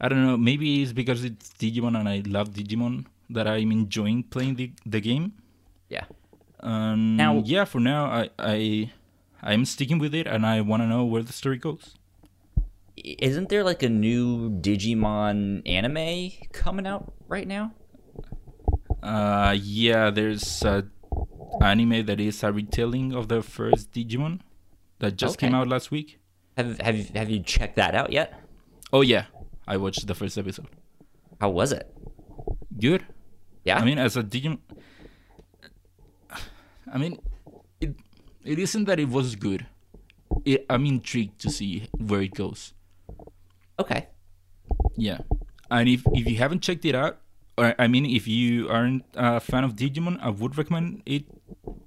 I don't know. Maybe it's because it's Digimon and I love Digimon that I'm enjoying playing the the game. Yeah. Um, Now- yeah, for now I I I'm sticking with it, and I want to know where the story goes. Isn't there like a new Digimon anime coming out right now? Uh, yeah, there's a anime that is a retelling of the first Digimon that just came out last week. Have have have you checked that out yet? Oh yeah, I watched the first episode. How was it? Good. Yeah. I mean, as a Digimon, I mean, it it isn't that it was good. It, I'm intrigued to see where it goes. okay. Yeah, and if if you haven't checked it out, or I mean, if you aren't a fan of Digimon, I would recommend it.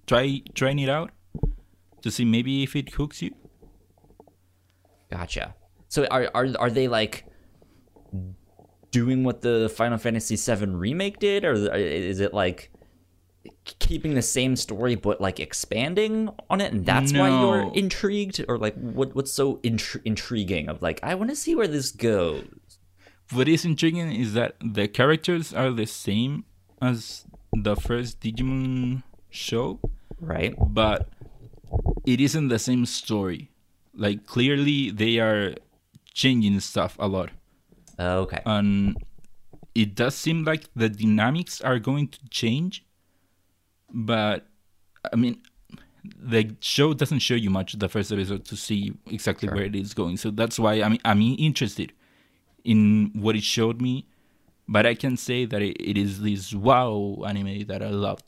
Try trying it out to see maybe if it hooks you. Gotcha. So are are are they like doing what the Final Fantasy VII remake did, or is it like keeping the same story but like expanding on it and that's why you're intrigued or like what what's so intri- intriguing of like I want to see where this goes. What is intriguing is that the characters are the same as the first Digimon show, Right? but it isn't the same story. Like clearly they are changing stuff a lot. Okay. and it does seem like the dynamics are going to change but i mean the show doesn't show you much the first episode to see exactly where it is going so that's why i'm i'm interested in what it showed me but i can say that it, it is this wow anime that i love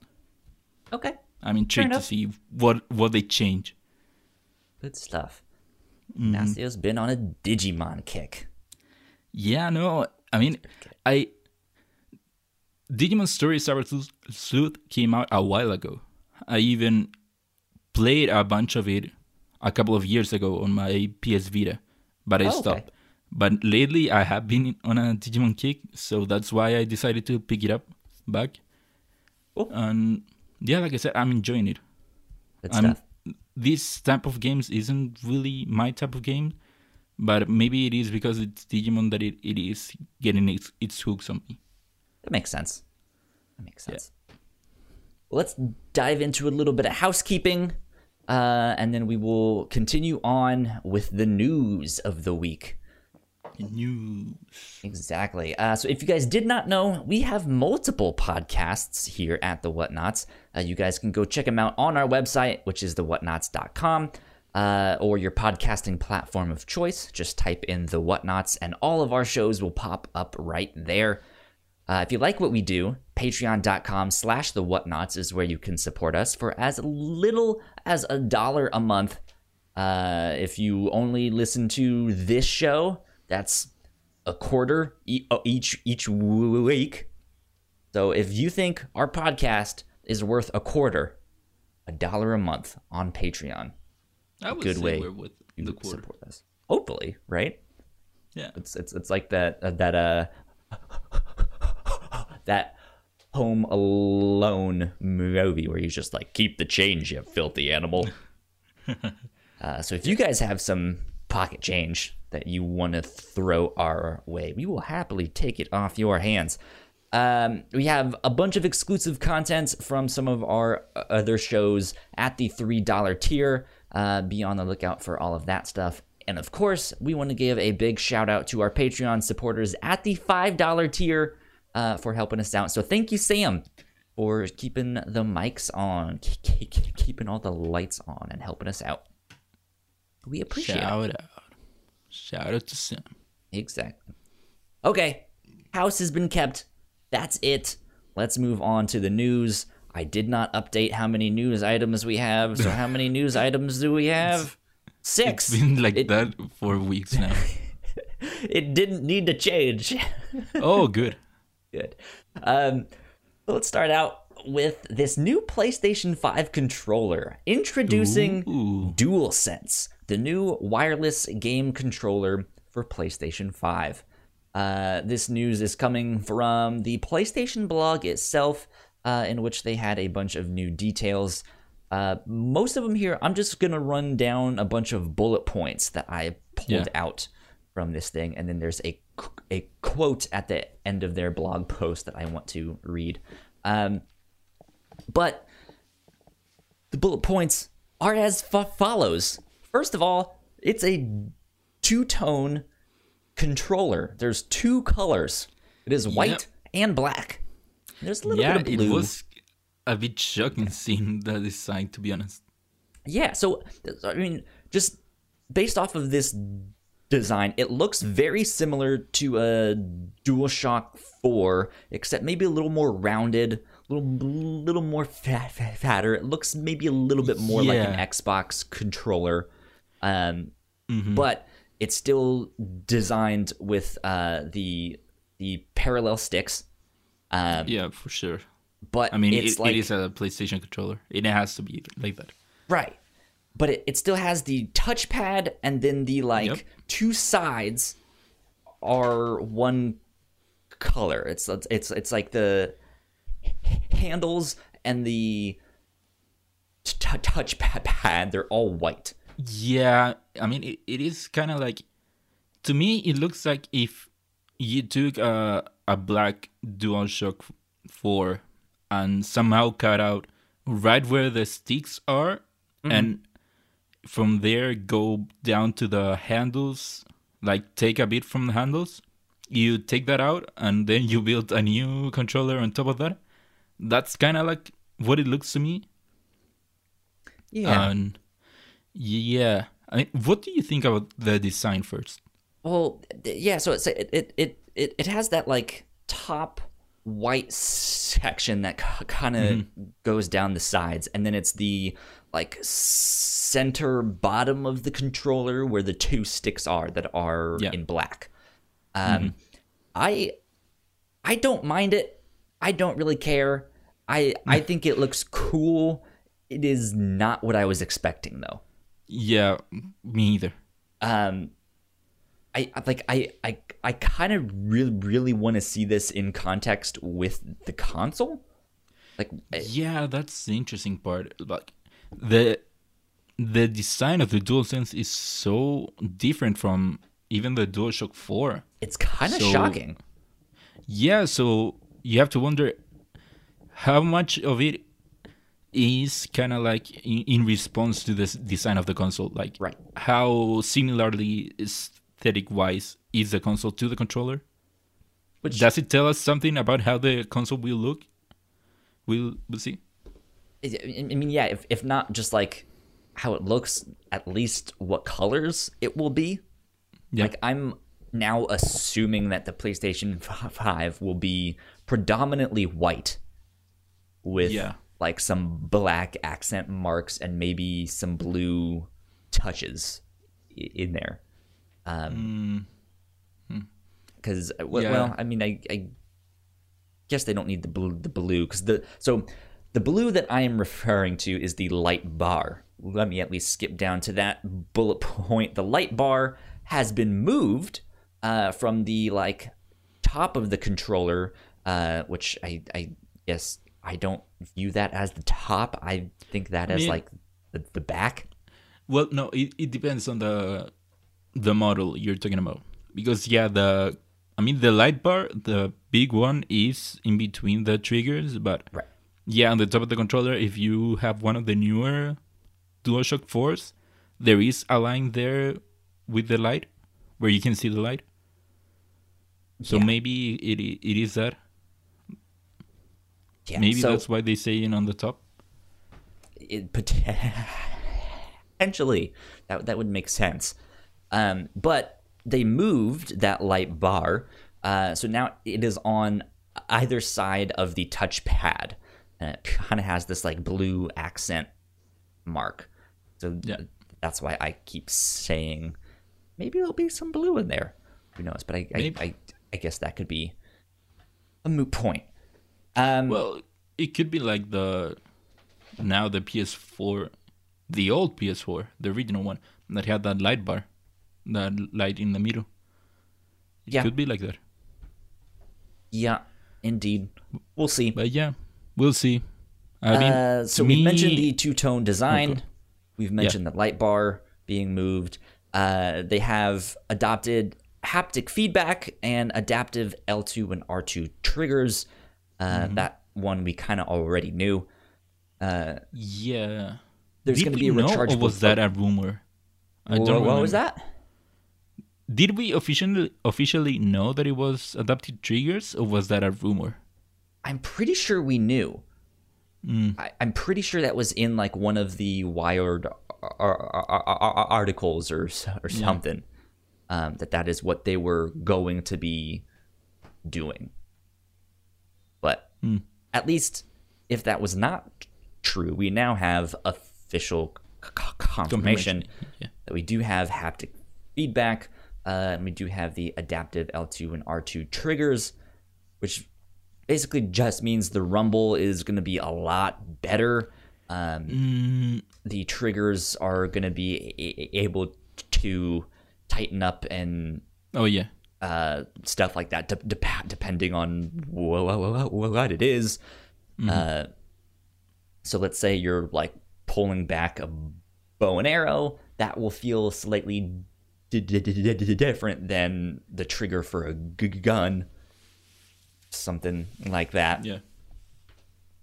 Okay. i'm intrigued to see what what they change Good stuff. Mm-hmm. Nastio's been on a Digimon kick. Yeah, no. I mean, I Digimon Story Cyber Sleuth- came out a while ago. I even played a bunch of it a couple of years ago on my PS Vita, but I Oh, okay. stopped. But lately, I have been on a Digimon kick, so that's why I decided to pick it up back. Cool. And yeah, like I said, I'm enjoying it. Good stuff. this type of games isn't really my type of game, but maybe it is because it's Digimon that it, it is getting its, its hooks on me. That makes sense. That makes sense. Well, let's dive into a little bit of housekeeping, uh, and then we will continue on with the news of the week. News. Exactly. Uh, so, if you guys did not know, we have multiple podcasts here at the Whatnots. Uh, you guys can go check them out on our website, which is thewhatnots.com, uh, or your podcasting platform of choice. Just type in the Whatnots, and all of our shows will pop up right there. Uh, if you like what we do, patreon.com slash the whatnots is where you can support us for as little as a dollar a month. Uh, if you only listen to this show, that's a quarter uh, each each week. So if you think our podcast is worth a quarter, a dollar a month on Patreon, I would Good say way we're with the quarter. support us. Hopefully, right? Yeah. It's it's it's like that uh, that uh that Home Alone movie where he's just like keep the change, you filthy animal. uh, so if you guys have some pocket change that you want to throw our way, we will happily take it off your hands. Um, we have a bunch of exclusive content from some of our uh, other shows at the $3 tier. Uh, be on the lookout for all of that stuff. And of course, we want to give a big shout out to our Patreon supporters at the $5 tier uh, for helping us out. So thank you, Sam, for keeping the mics on, keeping all the lights on, and helping us out. We appreciate it. Shout out. Shout out to Sam. Exactly. Okay, house has been kept. That's it. Let's move on to the news. I did not update how many news items we have. So how many news items do we have? Six. It's been like it, that for weeks now. it didn't need to change. oh, good. Good. Um, let's start out with this new PlayStation 5 controller. Introducing Ooh. DualSense, the new wireless game controller for PlayStation 5. Uh, this news is coming from the PlayStation blog itself, uh, in which they had a bunch of new details. Uh, most of them here, I'm just going to run down a bunch of bullet points that I pulled Yeah. out from this thing. And then there's a, a quote at the end of their blog post that I want to read. Um, but the bullet points are as fo- follows. First of all, it's a two tone controller. There's two colors. It is white and black. There's a little Yeah, bit of it was a bit shocking seeing the design, to be honest. Yeah, so I mean, just based off of this design, it looks very similar to a DualShock 4, except maybe a little more rounded, a little little more fat, fat, fatter. It looks maybe a little bit more like an Xbox controller, um, Mm-hmm. but it's still designed with uh, the the parallel sticks. Um, Yeah, for sure. but I mean, it's it, like it is a PlayStation controller. It has to be like that. Right. But it, it still has the touchpad and then the like Yep. two sides are one color. It's it's it's like the handles and the t- t- touchpad pad, they're all white. Yeah, I mean, it, it is kind of like, to me, it looks like if you took a, a black DualShock 4 and somehow cut out right where the sticks are, mm-hmm. and from there go down to the handles, like take a bit from the handles. You take that out, and then you build a new controller on top of that. That's kind of like what it looks to me. Yeah. And yeah, I mean, what do you think about the design first? Well, yeah. So it's it it it it, it has that like top white section that k- kind of goes down the sides, and then it's the like center bottom of the controller where the two sticks are that are Yeah. in black. Um, I I don't mind it. I don't really care. I I think it looks cool. It is not what I was expecting though. Yeah, me either. um I like I I I kind of really really want to see this in context with the console. Like Yeah, that's the interesting part. Like the the design of the DualSense is so different from even the DualShock 4. it's kind of So- shocking. Yeah, so you have to wonder how much of it is kind of like in, in response to the s- design of the console. Like, Right. how similarly aesthetic wise is the console to the controller? Which Does it tell us something about how the console will look? We'll, we'll see. I mean yeah, if if not just like how it looks, at least what colors it will be. Yeah. Like I'm now assuming that the PlayStation 5 will be predominantly white with Yeah. like some black accent marks and maybe some blue touches in there. Um cuz well, Yeah. well, I mean I I guess they don't need the blue the blue cuz the so the blue that I am referring to is the light bar. Let me at least skip down to that bullet point. The light bar has been moved uh, from the like top of the controller, uh, which I, I guess I don't view that as the top. I think that as mean- like the, the back. Well, no, it, it depends on the the model you're talking about. Because yeah, the I mean the light bar, the big one is in between the triggers, but Right. yeah, on the top of the controller, if you have one of the newer DualShock 4s, there is a line there with the light where you can see the light. So Yeah. maybe it it is that. Yeah, Maybe so that's why they say it on the top. it, potentially that that would make sense. Um, but they moved that light bar, uh, so now it is on either side of the touchpad, and it kind of has this like blue accent mark. So Yeah. that's why I keep saying maybe there'll be some blue in there. Who knows? But I I, I, I guess that could be a moot point. Um, Well, it could be like the now the PS4, the old PS4, the original one that had that light bar, that light in the middle. It Yeah. could be like that. yeah, indeed. We'll see. But yeah, we'll see. I mean, Uh, so we me- mentioned the two-tone design. Okay. We've mentioned the light bar being moved. Uh, they have adopted haptic feedback and adaptive L2 and R2 triggers. Uh, Mm-hmm. That one we kind of already knew. yeah. There's going to be a know, rechargeable. or was that a rumor? I don't what was that? Did we officially officially know that it was adapted triggers, or was that a rumor? I'm pretty sure we knew. Mm. I, I'm pretty sure that was in like one of the Wired ar- ar- ar- articles or or something. Um, that that is what they were going to be doing. But hmm. at least if that was not true, we now have official c- c- confirmation Yeah. that we do have haptic feedback. Uh, and we do have the adaptive L2 and R2 triggers, which basically just means the rumble is going to be a lot better. Um, The triggers are going to be a- able to tighten up and Oh yeah. uh, stuff like that, de- dep depending on wha- wha- wha- what it is. Uh, So let's say you're like pulling back a bow and arrow, that will feel slightly different than the trigger for a g- gun. Something like that. Yeah.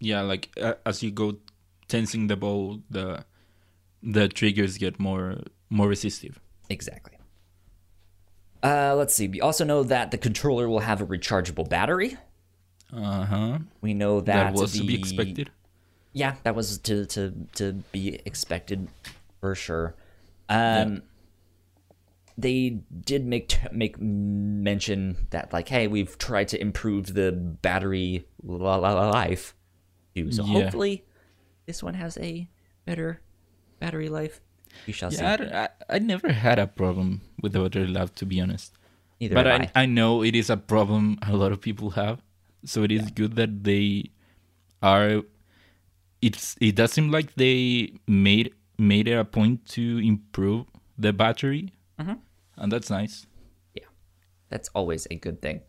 Yeah, like uh, as you go tensing the bow, the the triggers get more more resistive. Exactly. Uh, let's see. We also know that the controller will have a rechargeable battery. Uh huh. We know that, That was the, to be expected. Yeah, that was to to to be expected for sure. Um, they did make t- make mention that like, hey, we've tried to improve the battery la- la- la- life. too. So Yeah. hopefully, this one has a better battery life. We shall Yeah, I, see. don't- I, I never had a problem with the battery life, to be honest. Neither but have I, I know it is a problem a lot of people have. So it is good that they are. It's it does seem like they made made it a point to improve the battery, Mhm. And that's nice. Yeah, that's always a good thing.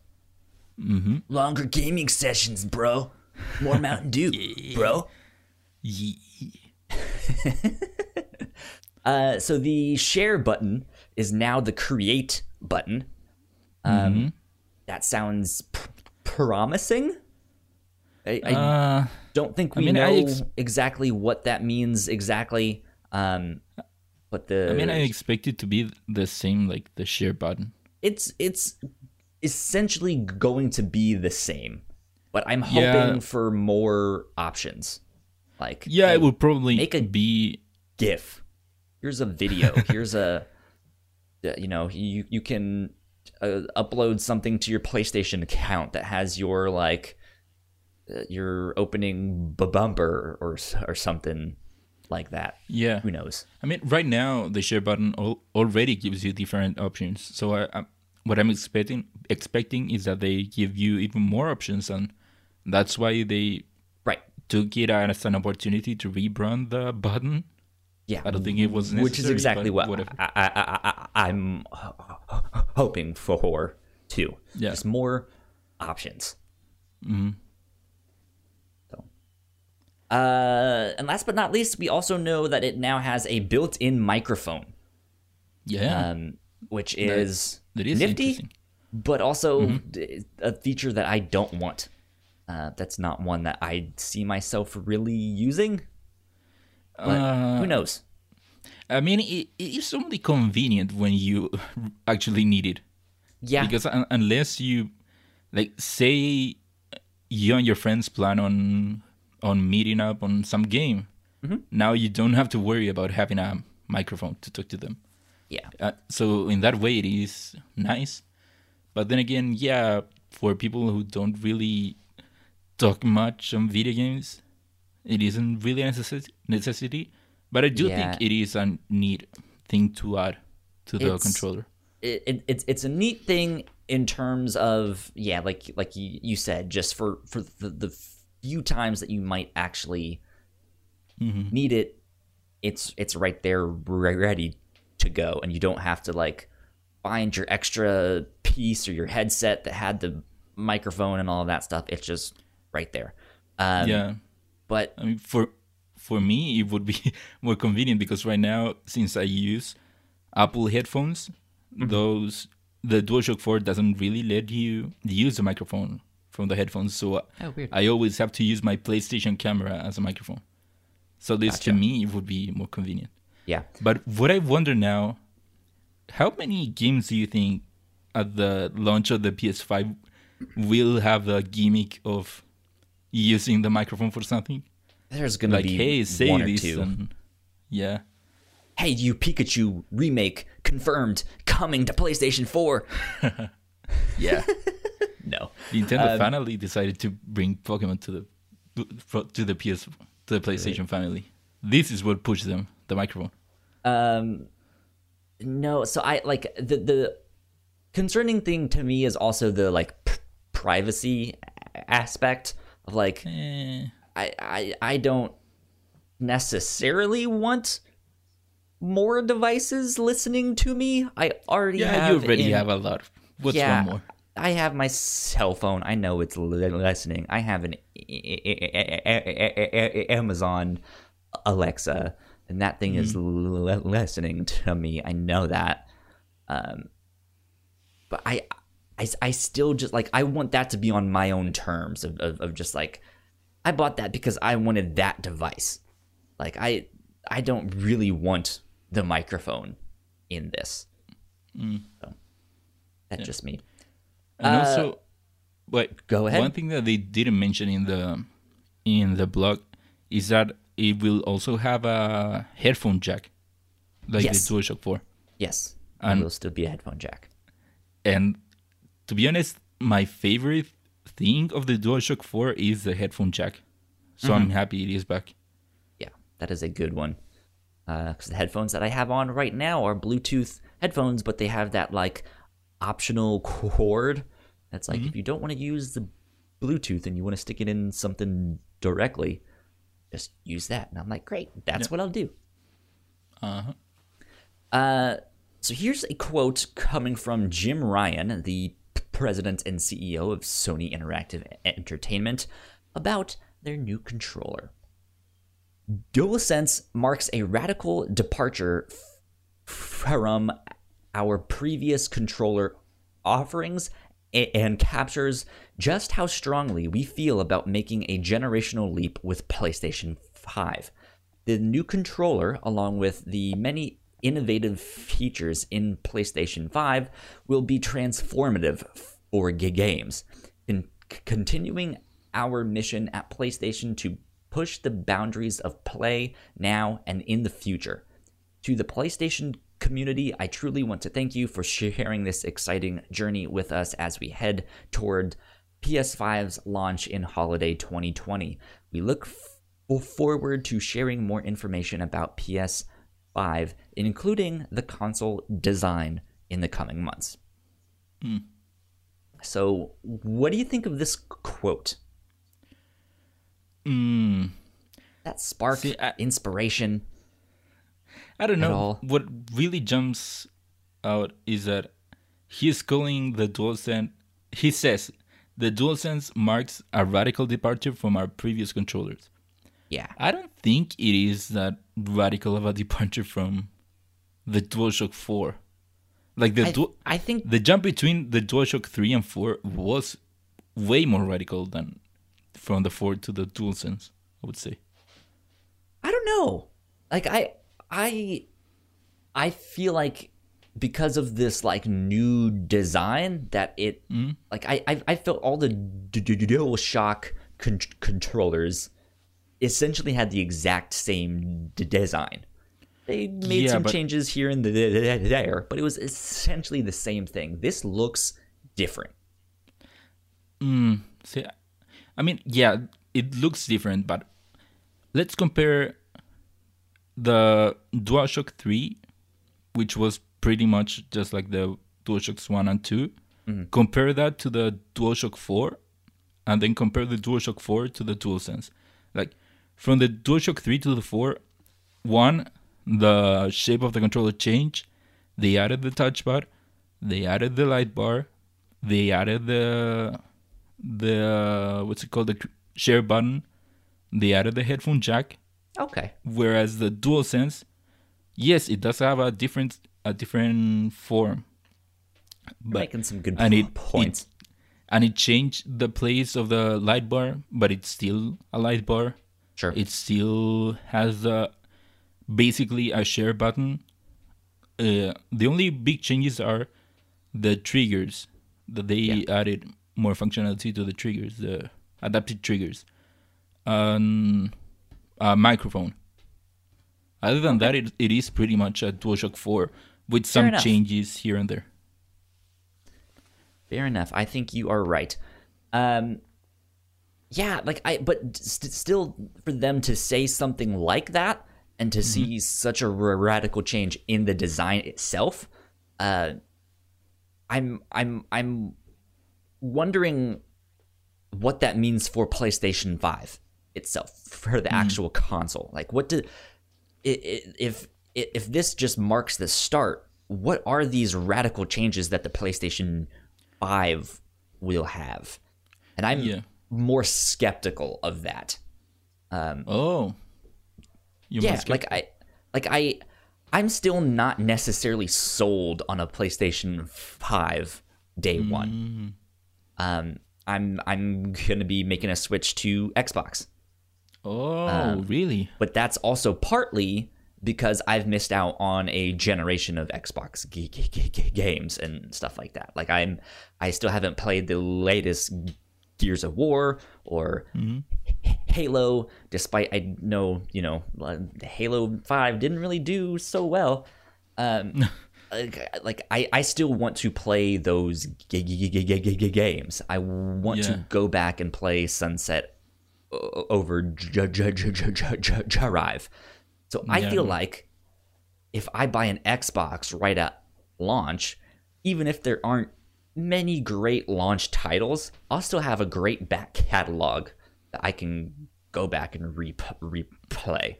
Mm-hmm. Longer gaming sessions, bro. More Mountain Dew, bro. Yeah. Uh, so the share button is now the create button. Um, Mm-hmm. That sounds p- promising. I, I Uh, don't think I we mean, know ex- exactly what that means exactly. Um, but the I mean, I expect it to be the same, like the share button. it's it's essentially going to be the same, but I'm Yeah. hoping for more options. Like Yeah, hey, it would probably make a- be. GIF. Here's a video. Here's a, you know, you you can uh, upload something to your PlayStation account that has your like uh, your opening b- bumper or or something like that. Yeah, Who knows? I mean, right now the share button al- already gives you different options. So I, I, what I'm expecting expecting is that they give you even more options, and that's why they Right. took it as an opportunity to rebrand the button. Yeah. I don't think it was necessary. Which is exactly what whatever. I, I, I, I, I'm hoping for too. Yeah. Just more options. Mhm. Uh, and last but not least, we also know that it now has a built-in microphone, Yeah, um, which is that is nifty, but also Mm-hmm. a feature that I don't want. Uh, that's not one that I see myself really using. But Uh, who knows? I mean, it, it is only convenient when you actually need it. Yeah, because un- unless you like say you and your friends plan on on meeting up on some game Mm-hmm. now you don't have to worry about having a microphone to talk to them yeah. uh, so in that way it is nice but then again yeah for people who don't really talk much on video games it isn't really a necessi- necessity but i do Yeah. think it is a neat thing to add to the It's- controller it, it, it's it's a neat thing in terms of yeah like like you, you said just for for the, the few times that you might actually Mm-hmm. need it it's it's right there ready to go. And you don't have to like find your extra piece or your headset that had the microphone and all of that stuff. It's just right there. Um, yeah. but I mean, for for me, it would be more convenient because right now, since I use Apple headphones, Mm-hmm. those the DualShock 4 doesn't really let you use the microphone from the headphones. So Oh, weird. I always have to use my PlayStation camera as a microphone. So this Gotcha. to me would be more convenient. yeah But what I wonder now, how many games do you think at the launch of the PS5 will have the gimmick of using the microphone for something? there's gonna like be hey say one or this two. and yeah hey you pikachu remake confirmed coming to playstation 4 yeah no. Nintendo Um, finally decided to bring pokemon to the to the ps to the playstation family this is what pushed them the microphone. Um, no. So I like the the concerning thing to me is also the like p- privacy aspect of like eh, I I I don't necessarily want more devices listening to me. I already yeah have you already in- have a lot what's yeah, one more I have my cell phone. I know it's listening. I have an Amazon Alexa, and that thing is listening to me. I know that. Um, but I, I, I still just like I want that to be on my own terms of, of, of just like I bought that because I wanted that device. Like I, I don't really want the microphone in this. Mm. So that's Yeah. just me. And Uh, also, wait, go ahead. One thing that they didn't mention in the in the blog is that it will also have a headphone jack, like Yes. the DualShock 4. Yes, And- there will still be a headphone jack. And to be honest, my favorite thing of the DualShock 4 is the headphone jack. So Mm-hmm. I'm happy it is back. Yeah, that is a good one. Because the headphones that I have on right now are Bluetooth headphones, but they have that like optional cord. That's like if you don't want to use the Bluetooth and you want to stick it in something directly, just use that. And I'm like, great, that's what I'll do. Uh-huh. Uh, so here's a quote coming from Jim Ryan, the president and CEO of Sony Interactive Entertainment, about their new controller. DualSense marks a radical departure f- from our previous controller offerings and captures just how strongly we feel about making a generational leap with PlayStation 5. The new controller, along with the many innovative features in PlayStation 5, will be transformative for games, in continuing our mission at PlayStation to push the boundaries of play now and in the future. To the PlayStation community, I truly want to thank you for sharing this exciting journey with us as we head toward PS5's launch in holiday 2020. We look f- forward to sharing more information about PS5, including the console design, in the coming months. So, what do you think of this quote? Mm, That spark, See, I- inspiration. I don't know. What really jumps out is that he's calling the DualSense. He says the DualSense marks a radical departure from our previous controllers. Yeah. I don't think it is that radical of a departure from the DualShock 4. Like the I, dual, I think the jump between the DualShock 3 and 4 was way more radical than from the 4 to the DualSense, I would say. I don't know. Like I I I feel like because of this like new design that it mm-hmm. like I I, I felt all the d- d- dual shock con- controllers essentially had the exact same d- design. They made Yeah, some but- changes here and th- th- th- there, but it was essentially the same thing. This looks different. Mm, see, I mean, yeah, it looks different, but let's compare the DualShock 3, which was pretty much just like the DualShocks 1 and 2. Mm-hmm. Compare that to the DualShock 4, and then compare the DualShock 4 to the DualSense. Like, from the DualShock 3 to the 4, one, the shape of the controller changed. They added the touch bar, they added the light bar, they added the the what's it called the share button. They added the headphone jack. Okay. Whereas the DualSense, yes, it does have a different a different form, but Making some good and it- points. and it changed the place of the light bar, but it's still a light bar. sure. It still has the basically a share button. Uh, the only big changes are the triggers that they Yeah. added more functionality to the triggers, the adapted triggers, um, a microphone. Other than that, it, it is pretty much a DualShock 4 with some enough. changes here and there. Fair enough. I think you are right. Um, yeah, like I, but st- still, for them to say something like that and to see such a r- radical change in the design itself, uh, I'm, I'm, I'm wondering what that means for PlayStation Five itself for the actual console. Like, what i- if if this just marks the start? What are these radical changes that the PlayStation Five will have. And I'm Yeah. more skeptical of that. Oh. You yeah, must like I like I I'm still not necessarily sold on a PlayStation 5 day Mm. 1. Um I'm I'm going to be making a switch to Xbox. Oh, um, really? But that's also partly because I've missed out on a generation of Xbox g- g- g- games and stuff like that. Like I'm I still haven't played the latest Gears of War or Halo despite I know, you know, Halo 5 didn't really do so well. Um like, like I, I still want to play those games. I want Yeah. to go back and play Sunset over J- J- J- J- J- J- Drive. So I Yeah. feel like if I buy an Xbox right at launch, even if there aren't many great launch titles, I'll still have a great back catalog that I can go back and re- replay.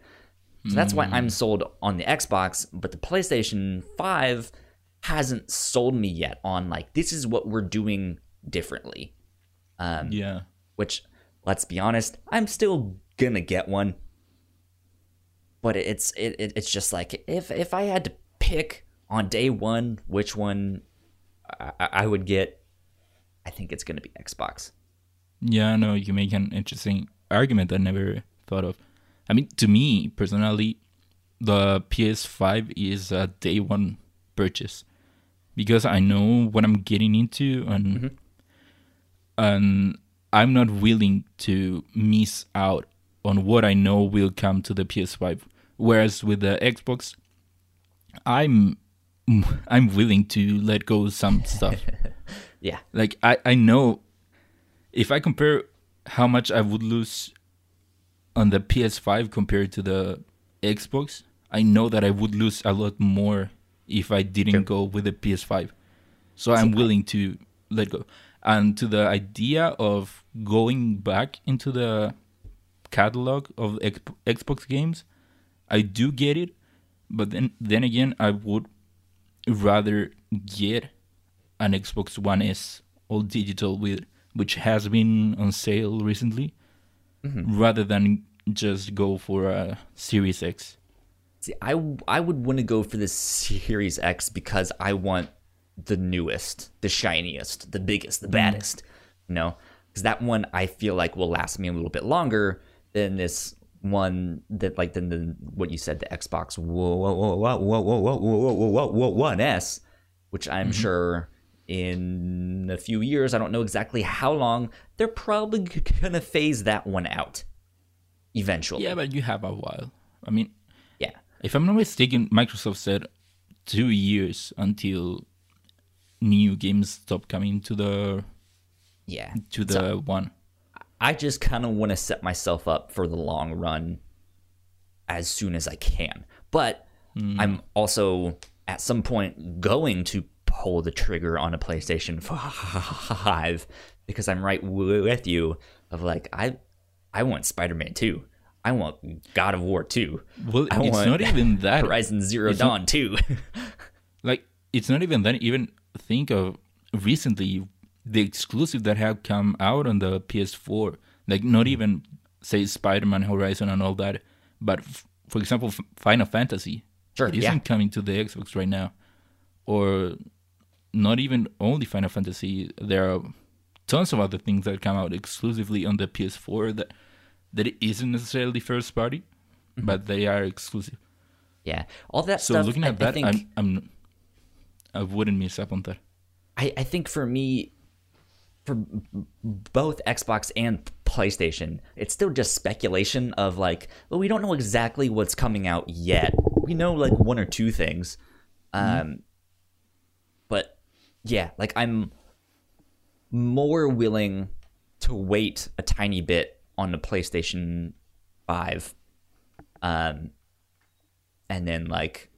So that's why I'm sold on the Xbox, but the PlayStation 5 hasn't sold me yet on like this is what we're doing differently. Um, Yeah. which let's be honest, I'm still gonna get one. But it's it, it it's just like if if I had to pick on day one which one I, I would get, I think it's gonna be Xbox. Yeah, no, you make an interesting argument I never thought of. I mean, to me personally, the PS5 is a day one purchase because I know what I'm getting into and mm-hmm. and I'm not willing to miss out on what I know will come to the PS5. Whereas with the Xbox, I'm I'm willing to let go some stuff. Yeah, like I, I know if I compare how much I would lose on the PS5 compared to the Xbox, I know that I would lose a lot more if I didn't go with the PS5. So I'm willing to let go. And to the idea of going back into the catalog of X- Xbox games, I do get it, but then then again, I would rather get an Xbox One S all digital with which has been on sale recently mm-hmm. rather than just go for a Series X. See, I I would want to go for the Series X because I want the newest, the shiniest, the biggest, the baddest. You know, because that one I feel like will last me a little bit longer than this one that like than the what you said the Xbox whoa whoa whoa whoa whoa whoa whoa whoa whoa whoa whoa One S, which I'm sure in a few years I don't know exactly how long they're probably gonna phase that one out eventually. Yeah, but you have a while. I mean, yeah. if I'm not mistaken, Microsoft said two years until new games stop coming to the Yeah. to the one. I just kind of want to set myself up for the long run as soon as I can. But hmm. I'm also at some point going to pull the trigger on a PlayStation 5 because I'm right with you of like I I want Spider-Man 2. I want God of War 2. Well, I it's want not even that. Horizon Zero It's not- Dawn 2. like it's not even that even think of recently the exclusive that have come out on the ps4 like not Mm. even say spider-man horizon and all that but f- for example F- final fantasy Sure, it yeah. isn't coming to the xbox right now or not even only final fantasy there are tons of other things that come out exclusively on the ps4 that that isn't necessarily first party Mm-hmm. but they are exclusive yeah. All that so stuff looking at I that think, I'm, I'm i wouldn't miss up on that I, I think for me, for both Xbox and PlayStation, it's still just speculation of like, well, we don't know exactly what's coming out yet. We know like one or two things. Um, but yeah, like I'm more willing to wait a tiny bit on the PlayStation 5. Um, and then like,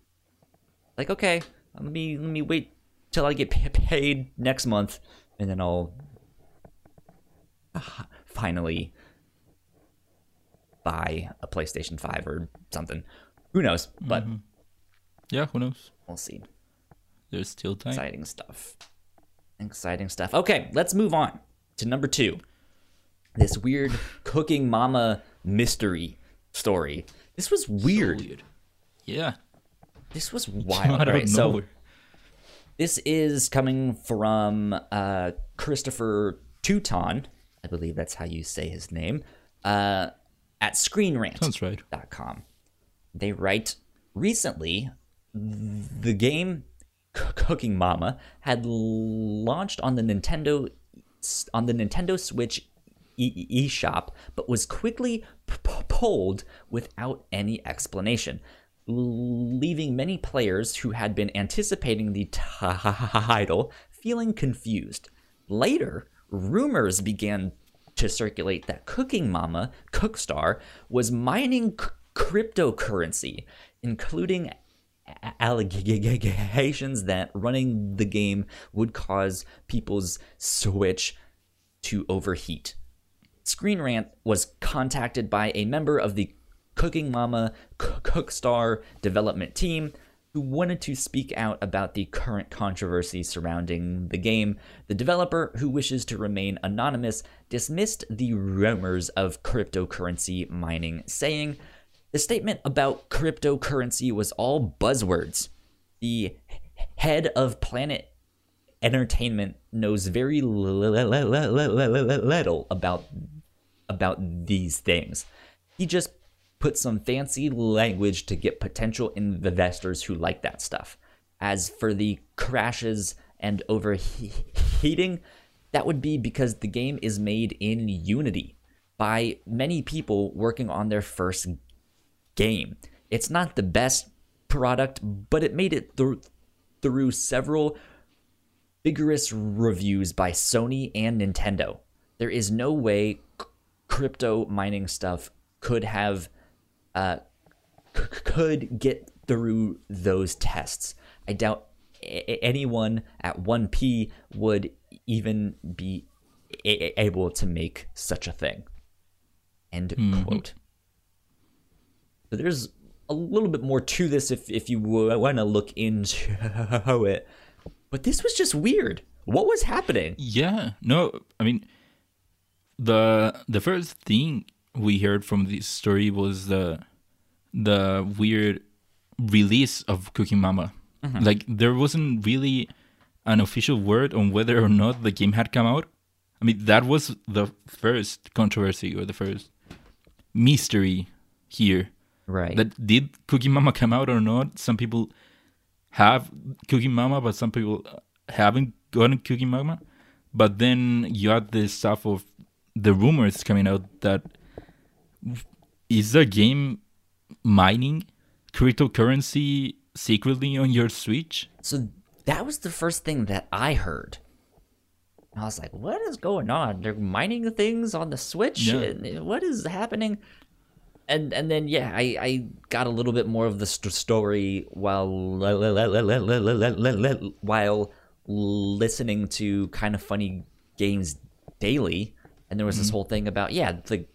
like okay, let me let me wait till I get pa- paid next month, and then I'll uh, finally buy a PlayStation Five or something. Who knows? But yeah who knows we'll see. There's still time. Exciting stuff. Exciting stuff. Okay, let's move on to number two. This weird cooking mama mystery story. This was weird. So weird. Yeah. This was wild. Right? So this is coming from uh, Christopher Teuton. I believe that's how you say his name. Uh, at ScreenRant. Sounds right. They write recently the game Cooking Mama had launched on the Nintendo on the Nintendo Switch e- eShop, but was quickly p- p- pulled without any explanation, leaving many players who had been anticipating the title feeling confused. Later, rumors began to circulate that Cooking Mama, Cookstar, was mining c- cryptocurrency, including allegations that running the game would cause people's Switch to overheat. Screen Rant was contacted by a member of the Cooking Mama Cookstar development team who wanted to speak out about the current controversy surrounding the game. The developer, who wishes to remain anonymous, dismissed the rumors of cryptocurrency mining, saying, The statement about cryptocurrency was all buzzwords. The head of Planet Entertainment knows very little about about these things. He just put some fancy language to get potential investors who like that stuff. As for the crashes and overheating, that would be because the game is made in Unity by many people working on their first game. It's not the best product, but it made it through several vigorous reviews by Sony and Nintendo. There is no way crypto mining stuff could have uh, c- could get through those tests. I doubt a- anyone at 1P would even be a- able to make such a thing. End quote. So there's a little bit more to this if if you want to look into it. But this was just weird. What was happening? Yeah, no, I mean, the the first thing we heard from this story was the the weird release of Cooking Mama. Mm-hmm. Like there wasn't really an official word on whether or not the game had come out. I mean, that was the first controversy or the first mystery here. Right. That did Cooking Mama come out or not? Some people have Cooking Mama, but some people haven't gotten Cooking Mama. But then you had this stuff of the rumors coming out that is the game mining cryptocurrency secretly on your Switch? so that was the first thing that I heard. I was like, what is going on? They're mining things on the Switch? Yeah. And What is happening? And and then yeah, I, I got a little bit more of the st- story while while listening to kind of funny games daily, and there was this mm-hmm. whole thing about yeah, the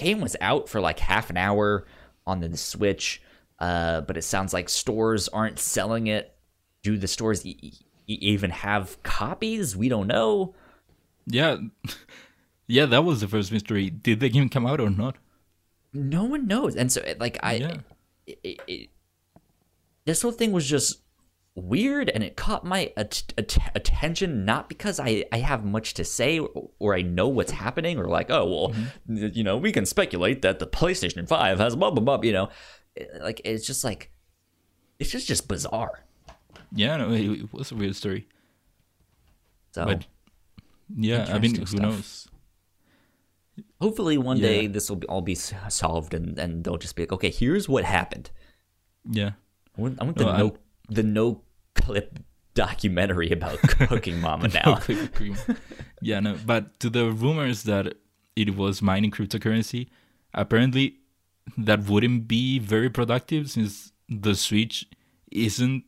game was out for like half an hour on the Switch, uh, but it sounds like stores aren't selling it. Do the stores e- e- even have copies? We don't know. Yeah. Yeah, that was the first mystery. Did the game come out or not? No one knows, and so like I, Yeah. it, it, it- this whole thing was just weird, and it caught my at- at- attention not because I I have much to say or, or I know what's happening or like oh well, mm-hmm. you know we can speculate that the PlayStation Five has blah blah blah. You know, eh, like it's just like it's just just bizarre. Yeah, no, it, it was a weird story. So But yeah, I mean, who stuff. knows? hopefully one day this will be, all be solved, and and they'll just be like, okay, here's what happened. Yeah. I want, I want the No, no I'm- the no clip documentary about cooking mama now. Yeah, no, but to the rumors that it was mining cryptocurrency, apparently that wouldn't be very productive since the Switch isn't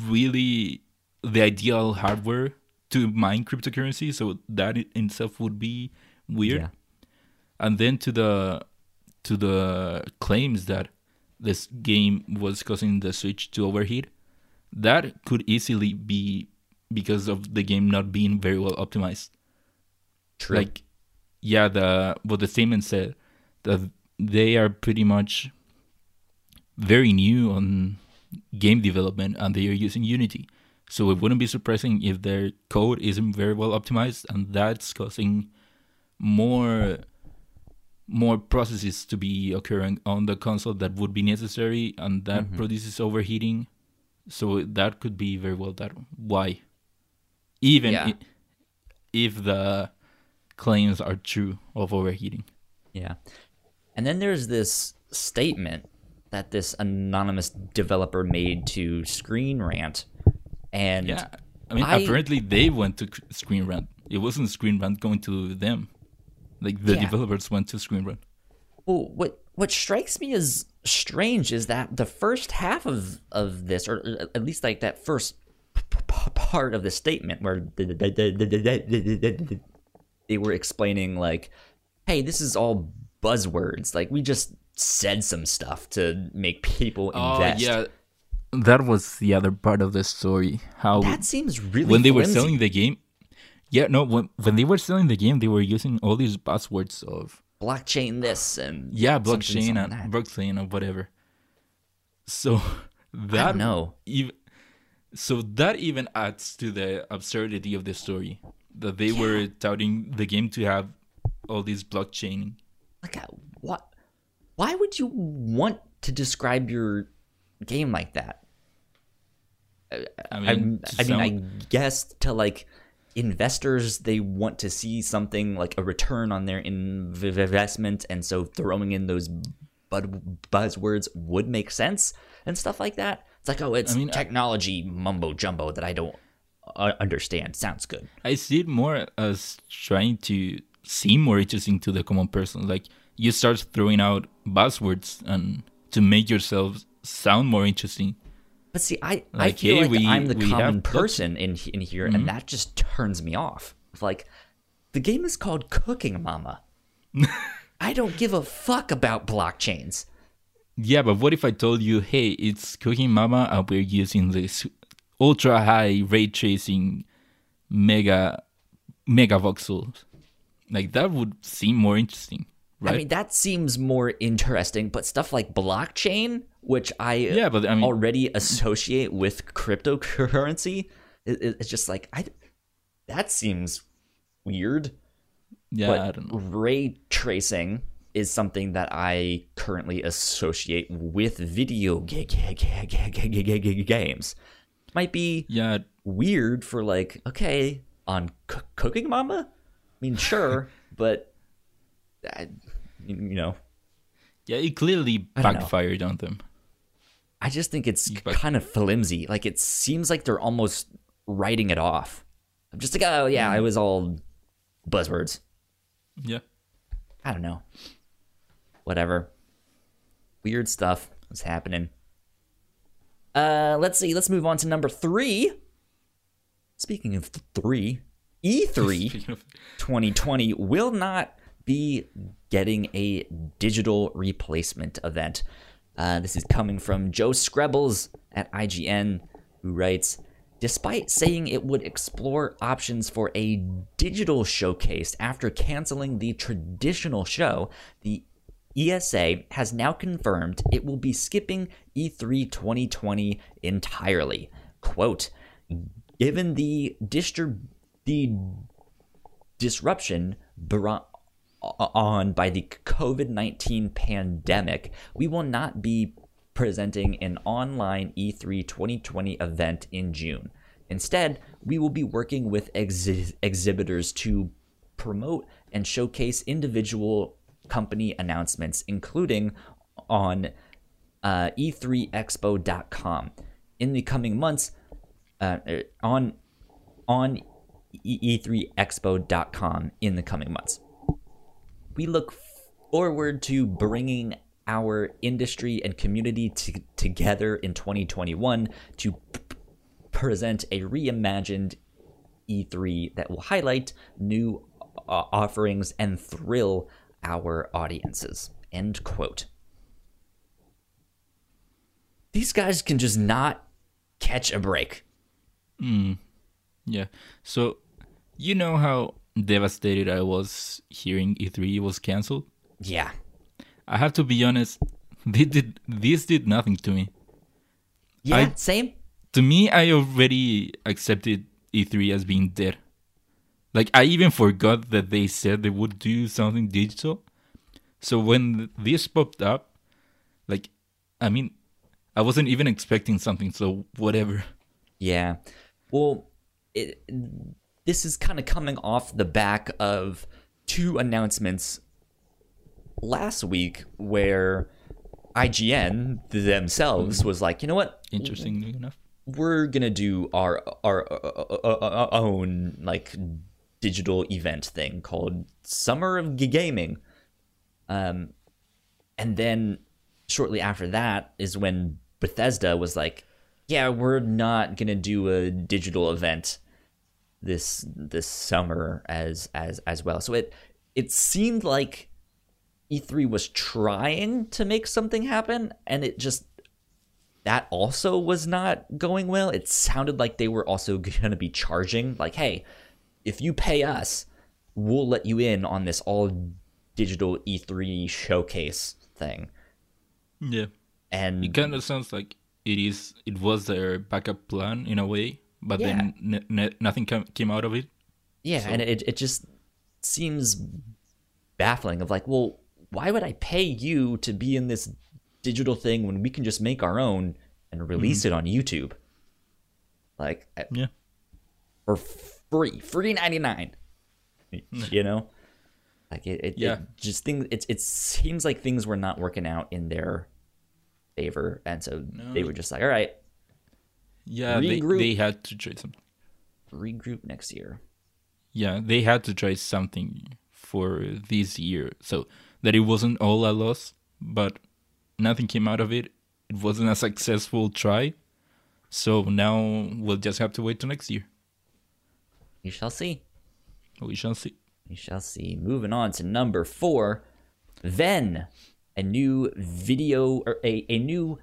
really the ideal hardware to mine cryptocurrency, so that in itself would be weird. Yeah. And then to the to the claims that this game was causing the Switch to overheat, that could easily be because of the game not being very well optimized. True. Like, yeah, the what the statement said that they are pretty much very new on game development and they are using Unity. So it wouldn't be surprising if their code isn't very well optimized and that's causing more more processes to be occurring on the console that would be necessary and that Mhm. produces overheating. So that could be very well that why. Even Yeah. if the claims are true of overheating. Yeah. And then there's this statement that this anonymous developer made to Screen Rant. And Yeah, I mean, I- apparently they went to Screen Rant. It wasn't Screen Rant going to them. Like the Yeah. developers went to Screen Rant. well, what what strikes me as strange is that the first half of of this, or at least like that first p- p- part of the statement, where they were explaining like, "Hey, this is all buzzwords. Like we just said some stuff to make people invest." Oh yeah, that was the other part of the story. How that seems really when they were selling the game, yeah, no, when when they were selling the game, they were using all these buzzwords of blockchain this and yeah, blockchain and that. blockchain and whatever. So that I even so that even adds to the absurdity of the story that they were touting the game to have all these blockchain. Like, what? Why would you want to describe your game like that? I I, mean, I to mean, I guess to like investors, they want to see something like a return on their investment, and so throwing in those buzzwords would make sense and stuff like that. It's like, oh, it's I mean, I- technology mumbo jumbo that I don't uh, understand. Sounds good. I see it more as trying to seem more interesting to the common person. Like you start throwing out buzzwords and to make yourself sound more interesting. But see, I, I Like, feel hey, like we- I'm the common person in in here, and mm-hmm. that just turns me off. Like, the game is called Cooking Mama. I don't give a fuck about blockchains. Yeah, but what if I told you, hey, it's Cooking Mama and we're using this ultra high ray tracing mega mega voxels? Like that would seem more interesting, Right? I mean, that seems more interesting, but stuff like blockchain, which I, yeah, but, I mean, already associate with cryptocurrency, it, it's just like, I, that seems weird. Yeah, but I don't know. Ray tracing is something that I currently associate with video g- g- g- games. Might be yeah weird for like okay on c- Cooking Mama. I mean, sure, but I, you know, yeah, it clearly don't know. backfired on them. I just think it's But- kind of flimsy. Like it seems like they're almost writing it off. I'm just like, oh yeah, it was all buzzwords. Yeah. I don't know. Whatever. Weird stuff is happening. Uh, let's see. Let's move on to number three. Speaking of th- three, E3 of- 2020 will not be getting a digital replacement event. Uh, this is coming from Joe Skrebels at IGN, who writes Despite saying it would explore options for a digital showcase after canceling the traditional show, the ESA has now confirmed it will be skipping E E3 2020 entirely. Quote, given the distrib- the disruption brought on by the COVID 19 pandemic, we will not be presenting an online E E3 2020 event in June. Instead, we will be working with exhi- exhibitors to promote and showcase individual company announcements, including on uh, e3expo.com. In the coming months, uh, on on e- e3expo.com in the coming months. We look forward to bringing our industry and community t- together in 2021 to p- present a reimagined E3 that will highlight new uh, offerings and thrill our audiences. End quote. These guys can just not catch a break. Yeah. So, you know how devastated I was hearing E3 was canceled? Yeah. I have to be honest, they did this did nothing to me. Yeah, I- same. To me, I already accepted E3 as being dead. Like I even forgot that they said they would do something digital. So when this popped up, like I mean, I wasn't even expecting something, so whatever. Yeah. Well, it, this is kind of coming off the back of two announcements last week where IGN themselves was like, you know what? Interestingly enough. We're gonna do our our, our, our own like digital event thing called Summer of Gaming. Um, and then shortly after that is when Bethesda was like, "Yeah, we're not gonna do a digital event this this summer as as as well." So it it seemed like E3 was trying to make something happen, and it just that also was not going well. It sounded like they were also going to be charging, like, "Hey, if you pay us, we'll let you in on this all digital E3 showcase thing." Yeah. And It kind of sounds like it is. It was their backup plan in a way, but then n- n- nothing came came out of it. Yeah, So- and it it just seems baffling of like, well, why would I pay you to be in this digital thing when we can just make our own and release mm-hmm. it on YouTube? Like Yeah. for free, free 99. You know? Like it, it, Yeah. it just things it it seems like things were not working out in their favor and so they were just like, "All right, Yeah, they, Regroup. they had to try something. regroup next year." Yeah, they had to try something for this year, so that it wasn't all a loss, but nothing came out of it. It wasn't a successful try, so now we'll just have to wait till next year. We shall see. We shall see. We shall see. Moving on to number four, VENN, a new video or a, a new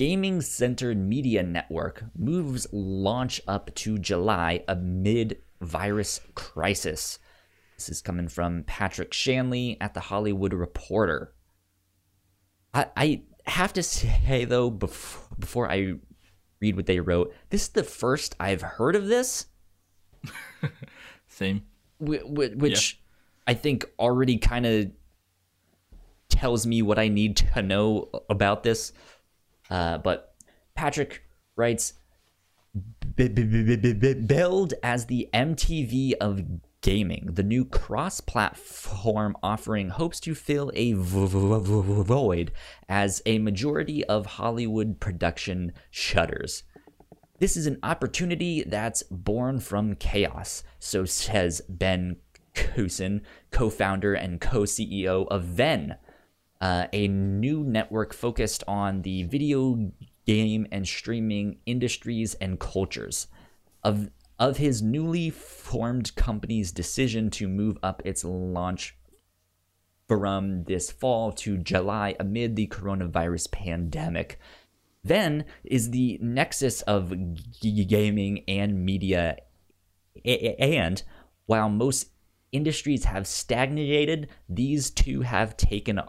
gaming centered media network moves launch up to July amid virus crisis. This is coming from Patrick Shanley at the Hollywood Reporter. I, I have to say though, before, before I read what they wrote, this is the first I've heard of this Same. wh- wh- which I think already kind of tells me what I need to know about this. Uh, but Patrick writes, "B- b- b- b- b- "Billed as the MTV of gaming, the new cross-platform offering hopes to fill a void as a majority of Hollywood production shutters." This is an opportunity that's born from chaos, so says Ben Kusin, co founder and co CEO of VENN, uh, a new network focused on the video game and streaming industries and cultures. Of, of his newly formed company's decision to move up its launch from this fall to July amid the coronavirus pandemic. VENN is the nexus of g- gaming and media. And while most industries have stagnated, these two have taken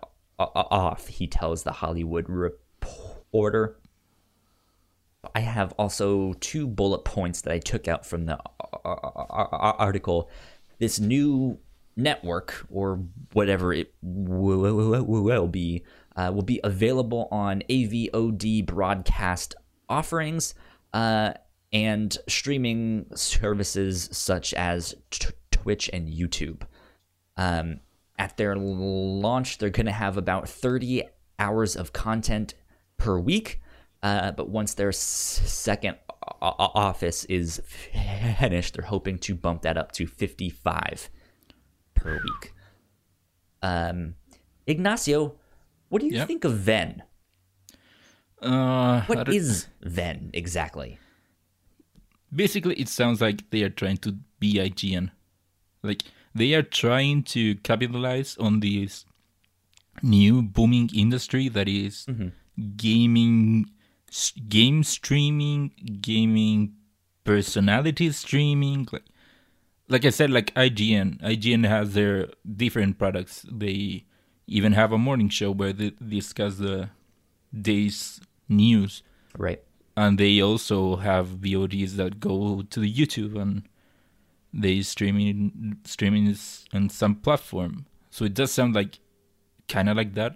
off, he tells the Hollywood Reporter. I have also two bullet points that I took out from the ar- ar- ar- article. This new network, or whatever it will, be, uh, will be available on AVOD broadcast offerings uh, and streaming services such as Twitch and YouTube. Um, at their launch, they're going to have about 30 hours of content per week. Uh, but once their s- second office is finished, they're hoping to bump that up to 55 per week. Um, Ignacio, what do you Yeah. think of VENN? Uh, What is VENN exactly? basically it sounds like they are trying to be IGN. Like they are trying to capitalize on this new booming industry that is mm-hmm. gaming, game streaming, gaming personality streaming. Like, like I said, like IGN. IGN has their different products. They even have a morning show where they discuss the day's news. Right. And they also have VODs that go to the YouTube and they streaming streaming on some platform. So it does sound like kind of like that.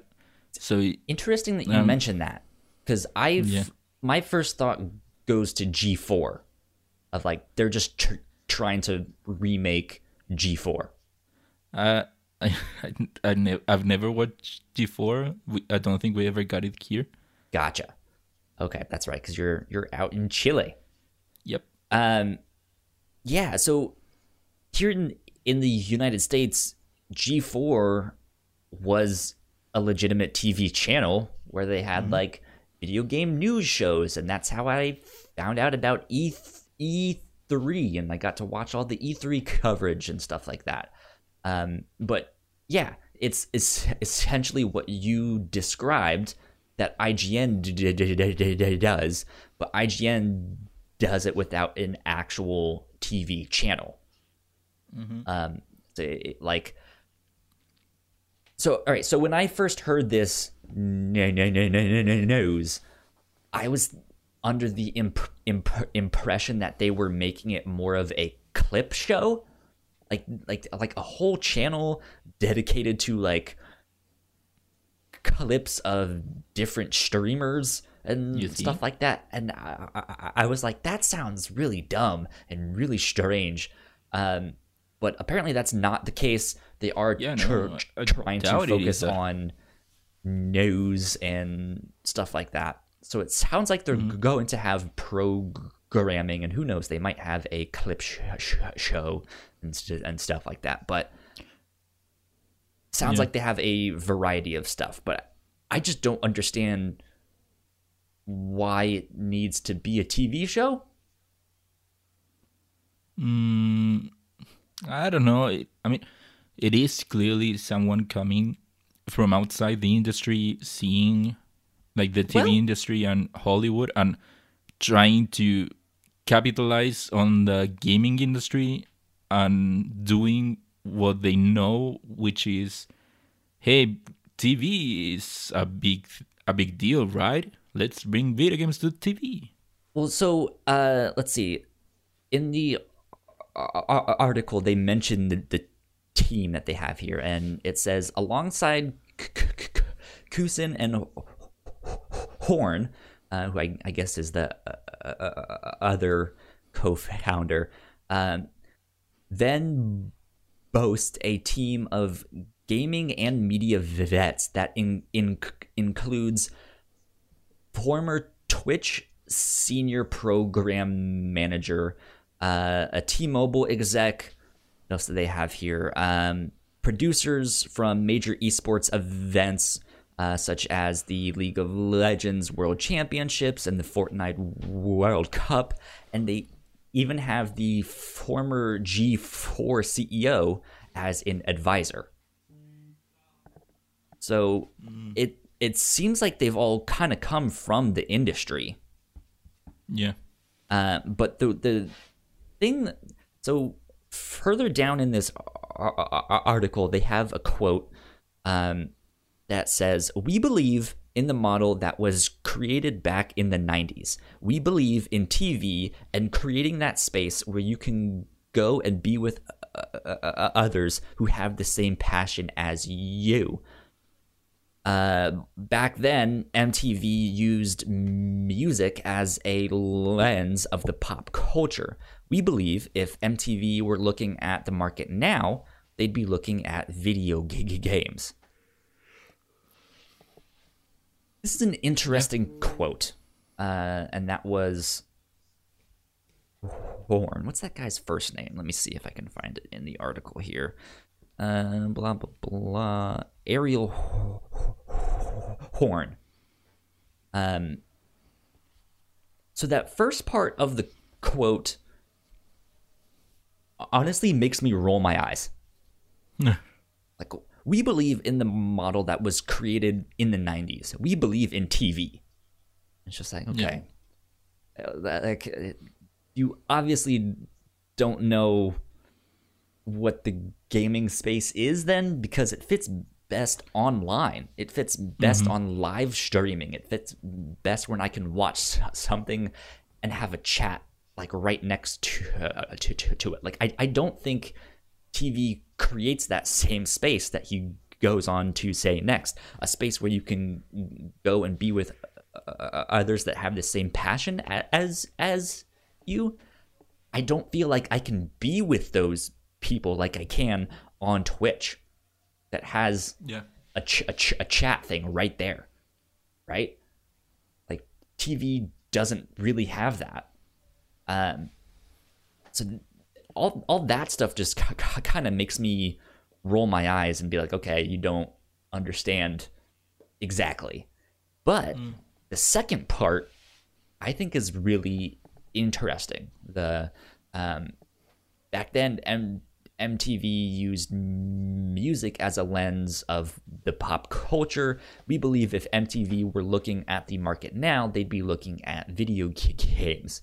So interesting that you um, mentioned that because I've yeah. my first thought goes to G4 of like they're just tr- trying to remake G4. Uh, I, I, ne- I've never watched G4. We, I don't think we ever got it here. Gotcha. Okay, that's right because you're you're out in Chile. Yep. Um, yeah. So here in in the United States, G4 was a legitimate TV channel where they had mm-hmm. like video game news shows, and that's how I found out about E E3, and I got to watch all the E3 coverage and stuff like that. Um, but yeah, it's it's essentially what you described that IGN does, but IGN does it without an actual TV channel. Mm-hmm. Um, like so, all right. So when I first heard this news, I was under the imp- imp- impression that they were making it more of a clip show, like like like a whole channel dedicated to like clips of different streamers and stuff like that. And I, I, I, was like, that sounds really dumb and really strange. Um, but apparently that's not the case. They are yeah, no, trying to focus on news and stuff like that. So it sounds like they're mm-hmm. going to have programming, and who knows, they might have a clip sh- sh- show and, st- and stuff like that. But sounds yeah. like they have a variety of stuff. But I just don't understand why it needs to be a TV show. Mm, I don't know. I mean, it is clearly someone coming from outside the industry, seeing like the TV well, industry and Hollywood, and trying to capitalize on the gaming industry and doing what they know, which is, hey, TV is a big a big deal, right? Let's bring video games to TV. Well, so uh, let's see. In the article, they mentioned the, the team that they have here, and it says alongside Kusin and Horn, uh, who I, I, guess is the uh, uh, other co-founder, um, then boast a team of gaming and media vets that in, in, includes former Twitch senior program manager, uh, a T-Mobile exec, what else do they have here? Um, producers from major esports events uh, such as the League of Legends World Championships and the Fortnite World Cup, and they even have the former G4 CEO as an advisor. So mm. it it seems like they've all kind of come from the industry. Yeah. Uh, but the the thing, so further down in this article, they have a quote um, that says, We believe in the model that was created back in the 90s. We believe in TV and creating that space where you can go and be with uh, uh, uh others who have the same passion as you. Uh, back then, MTV used music as a lens of the pop culture. We believe if MTV were looking at the market now, they'd be looking at video games. This is an interesting quote, uh, and that was Horn. What's that guy's first name? Let me see if I can find it in the article here. Uh, blah blah blah. Ariel Horn. Um. So that first part of the quote honestly makes me roll my eyes. like we believe in the model that was created in the 90s. We believe in TV. It's just like, okay. Yeah. Uh, like you obviously don't know what the gaming space is then because it fits best online. It fits best Mm-hmm. on live streaming. It fits best when I can watch something and have a chat like right next to uh, to, to, to it. Like I, I don't think TV creates that same space that he goes on to say next, a space where you can go and be with uh, others that have the same passion as as you. I don't feel like I can be with those people like I can on Twitch that has Yeah. a, ch- a, ch- a chat thing right there, right? Like TV doesn't really have that. Um, so all all that stuff just kind of makes me roll my eyes and be like, okay, you don't understand exactly. But the second part, I think, is really interesting. The um, back then, M- MTV used music as a lens of the pop culture. We believe if MTV were looking at the market now, they'd be looking at video games.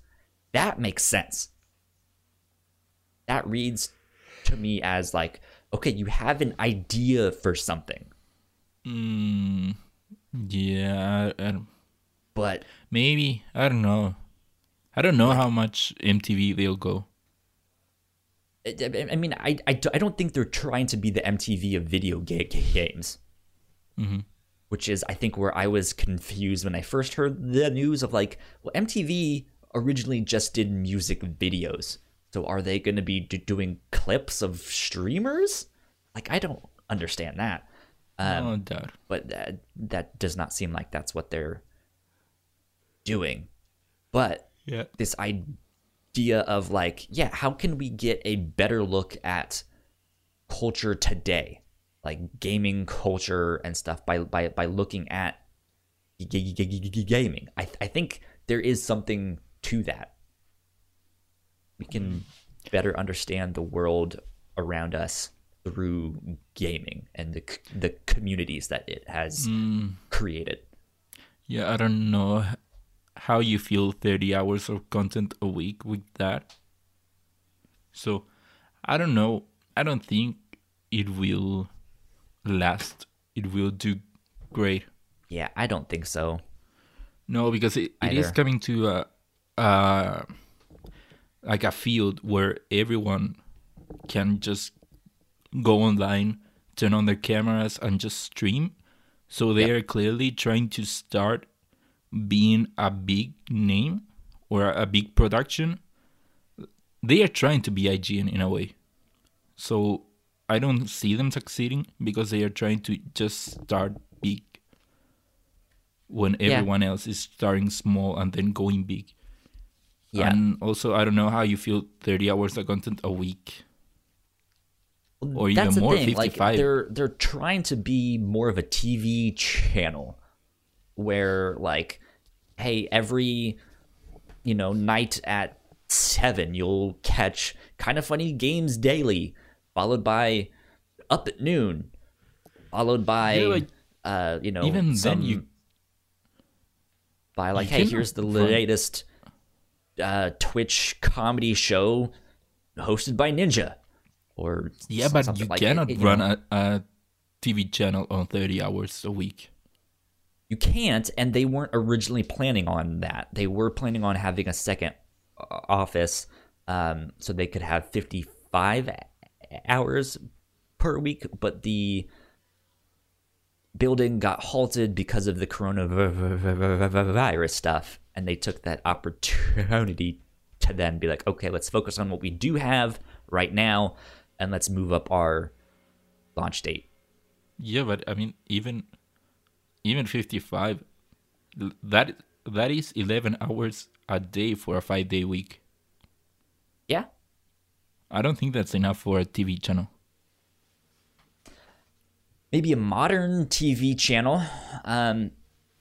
That makes sense. That reads to me as like, okay, you have an idea for something, Mm, yeah. I, I, but maybe I don't know. I don't know how much MTV they'll go. I I mean, I, I, I don't think they're trying to be the MTV of video ga- games. Which is, I think, where I was confused when I first heard the news of like, well, MTV originally just did music videos. So are they going to be d- doing clips of streamers? Like, I don't understand that. Um, oh, that. but that, that does not seem like that's what they're doing. But Yeah. this idea of like, yeah, how can we get a better look at culture today, like gaming culture and stuff by by by looking at g- g- g- gaming? I I think there is something to that. We can hmm. better understand the world around us through gaming and the the communities that it has hmm. created. Yeah, I don't know how you feel 30 hours of content a week with that. So, I don't know. I don't think it will last. It will do great. Yeah, I don't think so. No, because it, it is coming to a, uh, like a field where everyone can just go online, turn on their cameras, and just stream. So they Yep. are clearly trying to start being a big name or a big production. They are trying to be IGN in a way. So I don't see them succeeding because they are trying to just start big when Yeah. everyone else is starting small and then going big. Yeah. And also, I don't know how you feel 30 hours of content a week. Or even That's the more, thing. Like 55. they're they're trying to be more of a TV channel where like, hey, every you know night at seven you'll catch kind of funny games daily, followed by up at noon, followed by Yeah, like, uh you know even then you- by like you hey here's the latest uh Twitch comedy show hosted by Ninja. Or Yeah, but you like cannot it, you run a, a TV channel on 30 hours a week. You can't, and they weren't originally planning on that. They were planning on having a second uh, office, um, so they could have fifty-five hours per week. But the building got halted because of the coronavirus stuff, and they took that opportunity to then be like, okay, let's focus on what we do have right now, and let's move up our launch date. Yeah, but I mean, even even 55, that that is 11 hours a day for a five day week. Yeah, I don't think that's enough for a TV channel. maybe a modern TV channel. Um,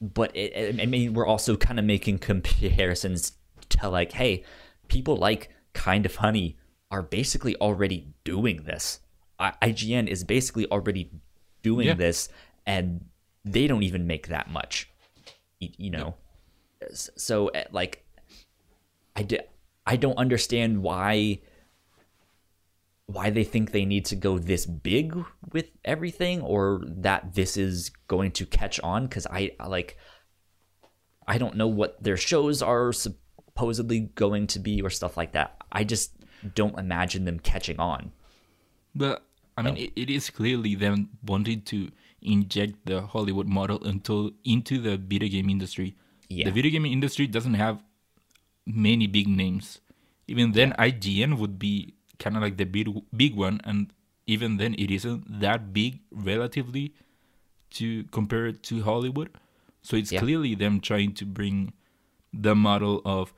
but it, I mean, we're also kind of making comparisons to like, hey, people like Kind of Funny are basically already doing this. I- IGN is basically already doing Yeah. this, and they don't even make that much. You know, S- so eh, like, I did. I don't understand why why they think they need to go this big with everything or that this is going to catch on cuz I like I don't know what their shows are supposedly going to be or stuff like that. I just don't imagine them catching on. But I mean, it, it is clearly them wanting to inject the Hollywood model into into the video game industry. Yeah. The video game industry doesn't have many big names. Even then, IGN would be kind of like the big big one, and even then, it isn't that big relatively to compare it to Hollywood. So it's Yeah. clearly them trying to bring the model of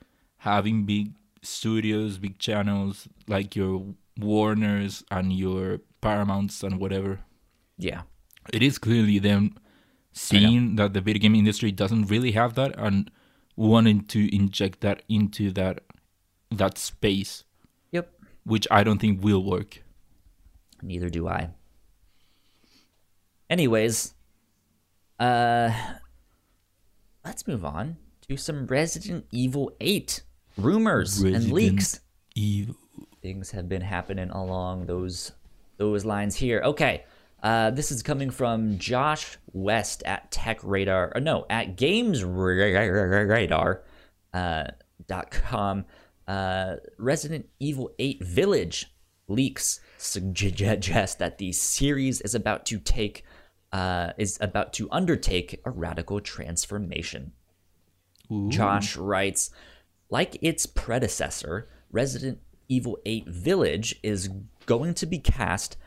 having big studios, big channels like your Warners and your Paramounts and whatever. Yeah. It is clearly them seeing that the video game industry doesn't really have that and wanting to inject that into that that space. Which I don't think will work. Neither do I. Anyways, uh let's move on to some Resident Evil 8 rumors and leaks. Evil. Things have been happening along those those lines here. Okay. Uh, this is coming from Josh West at Tech Radar, or no, at Games Radar uh, dot com. Uh, Resident Evil 8 Village leaks suggest that the series is about to take uh, is about to undertake a radical transformation. Josh writes, like its predecessor, Resident Evil 8 Village is going to be cast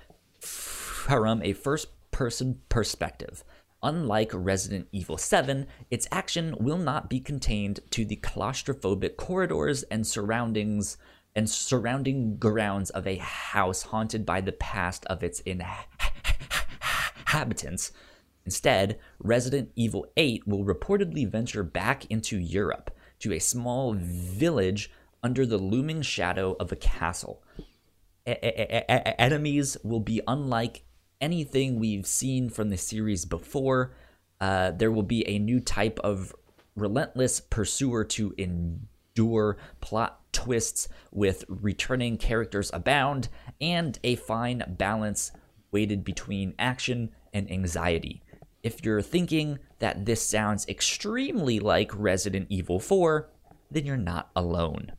from a first person perspective. Unlike Resident Evil 7, its action will not be contained to the claustrophobic corridors and surroundings and surrounding grounds of a house haunted by the past of its inhabitants. Instead, Resident Evil 8 will reportedly venture back into Europe to a small village under the looming shadow of a castle. E- e- e- enemies will be unlike anything we've seen from the series before. Uh, there will be a new type of relentless pursuer to endure plot twists with returning characters abound and a fine balance weighted between action and anxiety. If you're thinking that this sounds extremely like Resident Evil 4, then you're not alone.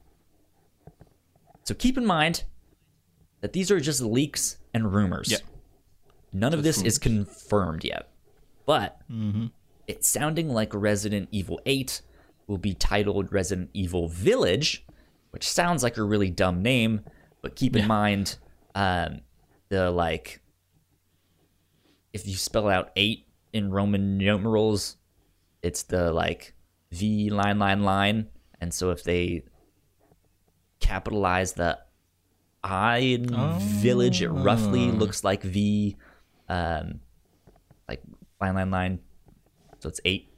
So keep in mind that these are just leaks and rumors. None of this is confirmed yet. But it's sounding like Resident Evil 8 will be titled Resident Evil Village, which sounds like a really dumb name, but keep in mind um, the like if you spell out 8 in Roman numerals, it's the like V line line line, and so if they capitalize the I in village, it roughly looks like V, um, like line line line. So it's eight,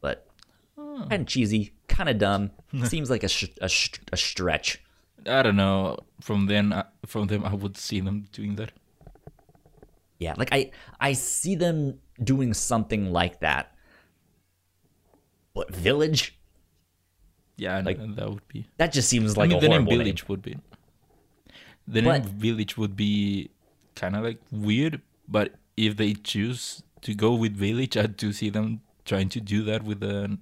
but kind of cheesy, kind of dumb. Seems like a, sh- a, sh- a stretch. I don't know. From then, uh, from them, I would see them doing that. Yeah, like I I see them doing something like that. But village, Yeah, Like- that would be. that just seems like I mean, a the name horrible name. Village would be. The name But- Village would be kind of like weird, but if they choose to go with Village, I do see them trying to do that with the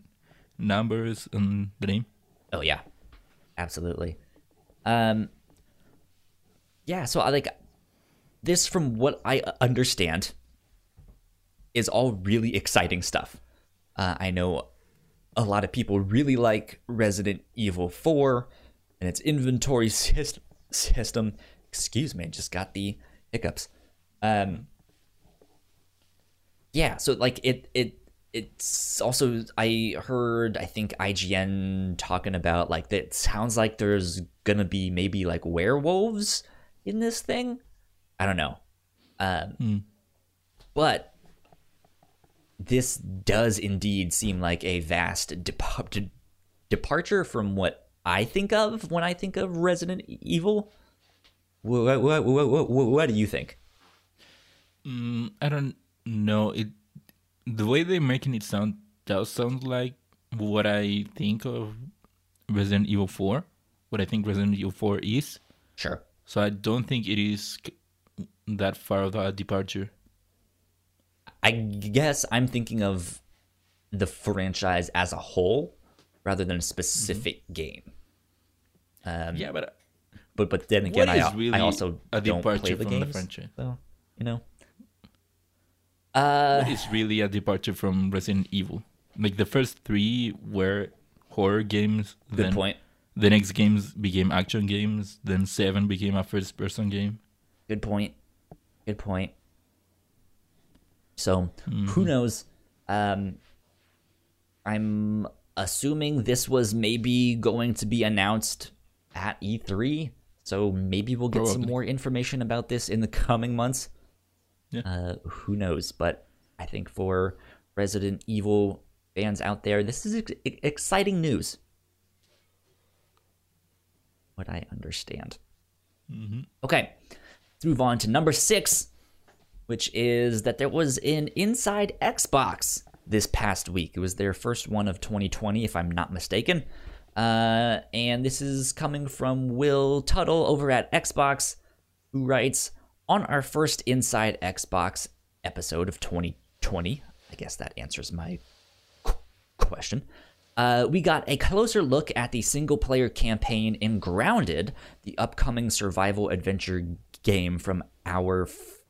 numbers and the name. Oh yeah, absolutely. Um, yeah. So I like this. From what I understand, is all really exciting stuff. Uh, I know a lot of people really like Resident Evil Four and its inventory system. Excuse me, just got the hiccups. Um, yeah, so like it it it's also I heard I think IGN talking about like that sounds like there's gonna be maybe like werewolves in this thing. I don't know. Um but this does indeed seem like a vast dep- de- departure from what I think of when I think of Resident Evil. What, what, what, what, what do you think? I don't know. It the way they're making it sound does sound like what I think of Resident Evil Four. what I think Resident Evil 4 is. Sure. So I don't think it is that far of a departure. I guess I'm thinking of the franchise as a whole rather than a specific game. Um, yeah, but but but then again, I, really I also a don't play the from the games. franchise? So you know, uh, it's really a departure from Resident Evil. Like the first three were horror games. good then point. The next games became action games. Then seven became a first-person game. Good point. Good point. So who knows? Um, I'm assuming this was maybe going to be announced at E3. So maybe we'll get some more information about this in the coming months. Yeah. Uh, who knows? But I think for Resident Evil fans out there, this is ex- exciting news. What I understand. Okay, let's move on to number six, which is that there was an Inside Xbox this past week. It was their first one of 2020, if I'm not mistaken. Uh, and this is coming from Will Tuttle over at Xbox, who writes On our first Inside Xbox episode of 2020, I guess that answers my qu- question. Uh, we got a closer look at the single player campaign in Grounded, the upcoming survival adventure game from our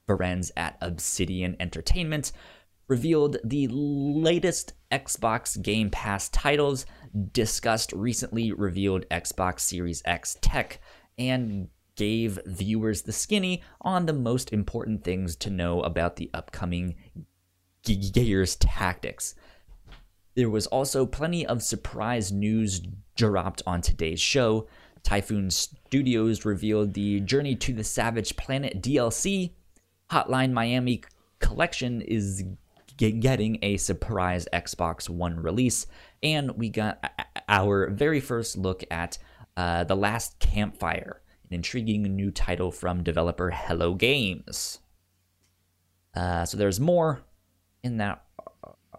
friends at Obsidian Entertainment, revealed the latest Xbox Game Pass titles, discussed recently revealed Xbox Series X tech, and gave viewers the skinny on the most important things to know about the upcoming Gears tactics. There was also plenty of surprise news dropped on today's show. Typhoon Studios revealed the Journey to the Savage Planet DLC. Hotline Miami Collection is getting a surprise Xbox One release. And we got our very first look at uh, The Last Campfire, an intriguing new title from developer Hello Games. Uh, so there's more in that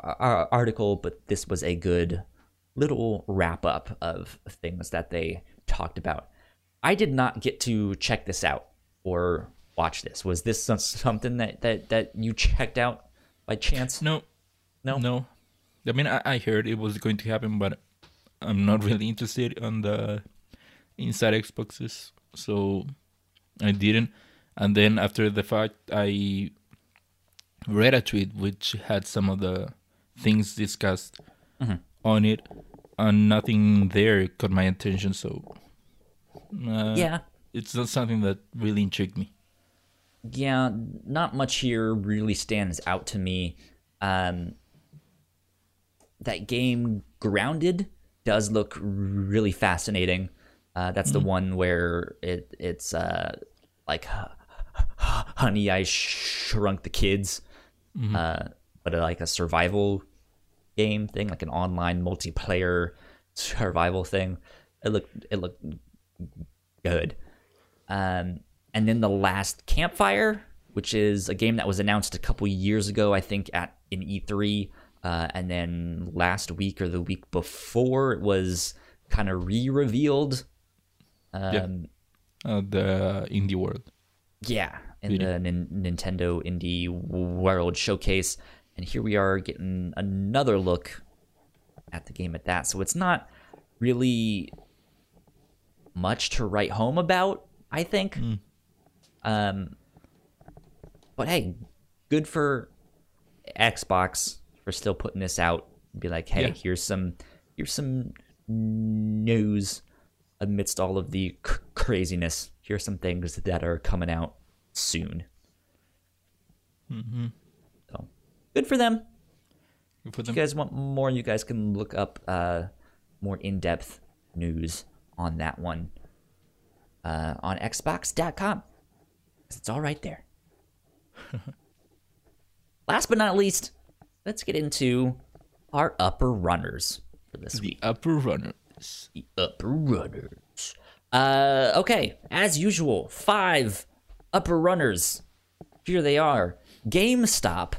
uh, article, but this was a good little wrap up of things that they talked about. I did not get to check this out or watch this. Was this something that that that you checked out by chance? No, No? no. I mean, I, I heard it was going to happen, but I'm not really interested on the inside Xboxes, so I didn't. And then after the fact, I read a tweet which had some of the things discussed on it, and nothing there caught my attention. So, uh, Yeah, it's not something that really intrigued me. yeah. Not much here really stands out to me. Um, that game Grounded does look really fascinating. Uh, that's the one where it it's uh, like Honey, I Shrunk the Kids, uh, but uh, like a survival game thing, like an online multiplayer survival thing. It looked it looked good. Um, and then the last campfire, which is a game that was announced a couple years ago, I think at in E3, uh, and then last week or the week before it was kind of re-revealed. Um, Yeah. Uh, the indie world. yeah, in the Nin- Nintendo Indie World Showcase. And here we are getting another look at the game at that. So it's not really much to write home about, I think. Um, but hey, good for Xbox for still putting this out. Be like, hey, Yeah. here's some here's some news amidst all of the c- craziness. Here's some things that are coming out soon. So good for them. For If you guys want more, you guys can look up uh, more in depth news on that one uh, on Xbox.com. It's all right there. Last but not least, let's get into our upper runners for this week. The upper runners. The upper runners. Uh, okay, as usual, five upper runners. Here they are. GameStop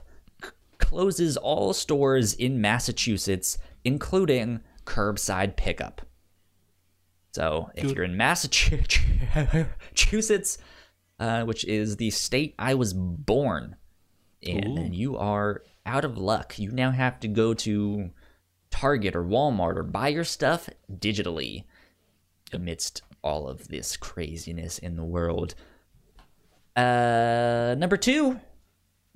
closes all stores in Massachusetts, including curbside pickup. So if you're in Massachusetts, uh, which is the state I was born in, Ooh. and you are out of luck. You now have to go to Target or Walmart or buy your stuff digitally amidst all of this craziness in the world. Uh, number two,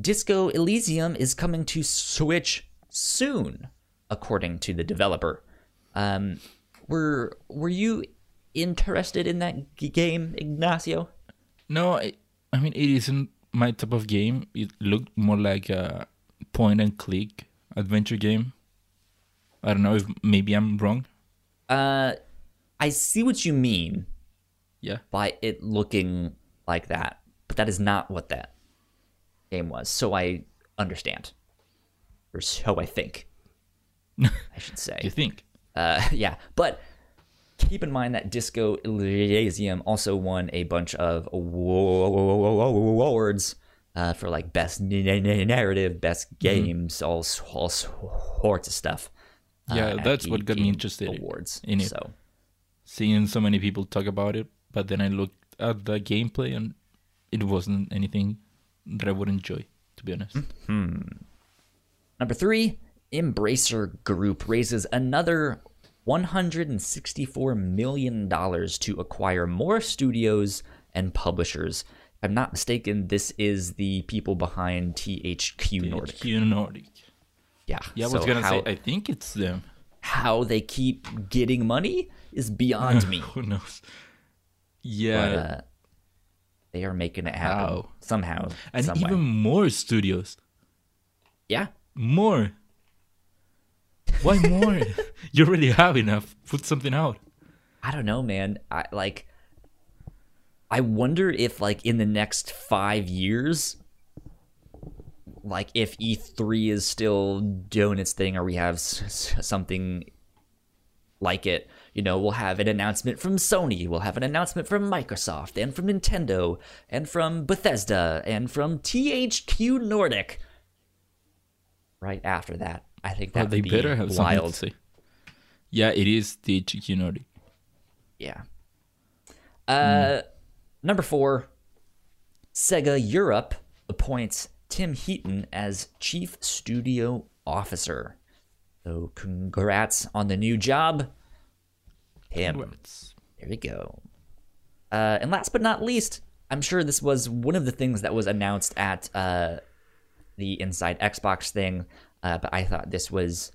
Disco Elysium is coming to Switch soon, according to the developer. Um, were were you interested in that g- game, Ignacio? No, I, I mean it isn't my type of game. It looked more like a point and click adventure game. I don't know if maybe I'm wrong. Uh, I see what you mean Yeah. by it looking like that, but that is not what that game was. So I understand, or so I think. I should say. You think? Uh, yeah, but keep in mind that Disco Elysium also won a bunch of awards uh, for like best narrative, best games, all s- all sorts of stuff. uh, Yeah, at that's what got me interested Awards. in it. So Seeing so many people talk about it, but then I looked at the gameplay and it wasn't anything that I would enjoy, to be honest. Number three, Embracer Group raises another $164 million to acquire more studios and publishers. I'm not mistaken, this is the people behind THQ Nordic. HQ Nordic. Yeah. Yeah, I so was gonna how, say I think it's them. how they keep getting money is beyond me. Who knows? But Yeah, uh, they are making it happen How? somehow. and some even way. more studios. yeah. More. Why more? you already have enough. Put something out. I don't know, man. I like I wonder if like in the next 5 years like if E3 is still doing its thing or we have s- something like it, you know, we'll have an announcement from Sony, we'll have an announcement from Microsoft and from Nintendo and from Bethesda and from THQ Nordic. Right after that, I think that Well, they would be better have something wild. to say. Yeah, it is the HQ Nordic. Yeah. Uh, number four, Sega Europe appoints Tim Heaton as chief studio officer. So congrats on the new job. Congrats. There we go. Uh, and last but not least, I'm sure this was one of the things that was announced at uh, the Inside Xbox thing, uh, but I thought this was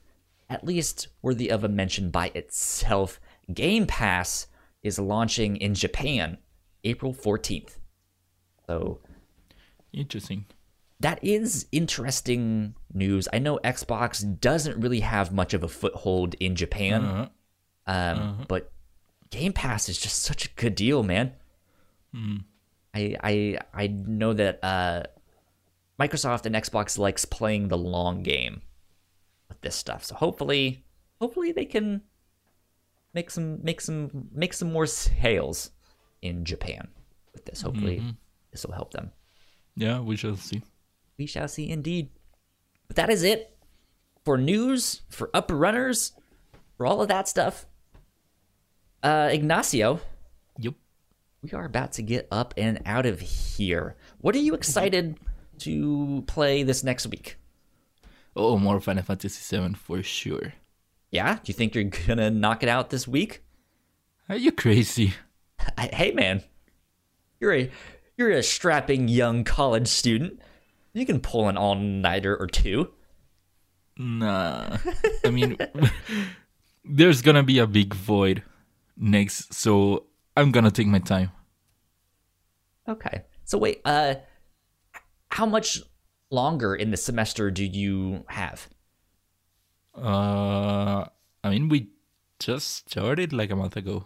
at least worthy of a mention by itself. Game Pass is launching in Japan April 14th. So Interesting. that is interesting news. I know Xbox doesn't really have much of a foothold in Japan, Uh-huh. um, but Game Pass is just such a good deal, man. I I I know that uh, Microsoft and Xbox likes playing the long game with this stuff. So hopefully, hopefully they can make some make some make some more sales in Japan with this. Hopefully, this will help them. Yeah, we shall see. We shall see indeed. But that is it for news, for upper runners, for all of that stuff. Uh, Ignacio, Yep. we are about to get up and out of here. What are you excited to play this next week? Oh, more Final Fantasy VII for sure. Yeah, do you think you're gonna knock it out this week? Are you crazy? I- Hey, man, you're a you're a strapping young college student. You can pull an all nighter or two. Nah. I mean, there's gonna be a big void next, so I'm gonna take my time. Okay. So wait, uh how much longer in the semester do you have? Uh, I mean, we just started like a month ago.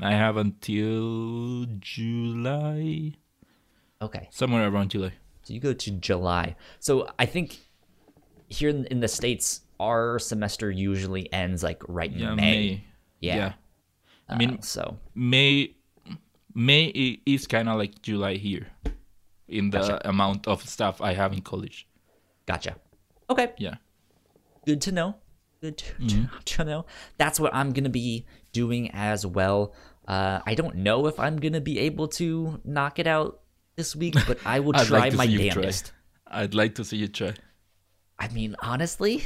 I have until July, Okay. somewhere around July. So you go to July. So I think here in, in the states our semester usually ends like right in Yeah, May. May. Yeah. Yeah. I mean, Uh, so May May is kind of like July here in the Gotcha. amount of stuff I have in college. gotcha. Okay. Yeah. Good to know. Good to, Mm-hmm. to know. That's what I'm gonna be doing as well. Uh, I don't know if I'm gonna be able to knock it out this week, but I will try like my you try. damnedest. I'd like to see you try. I mean, honestly,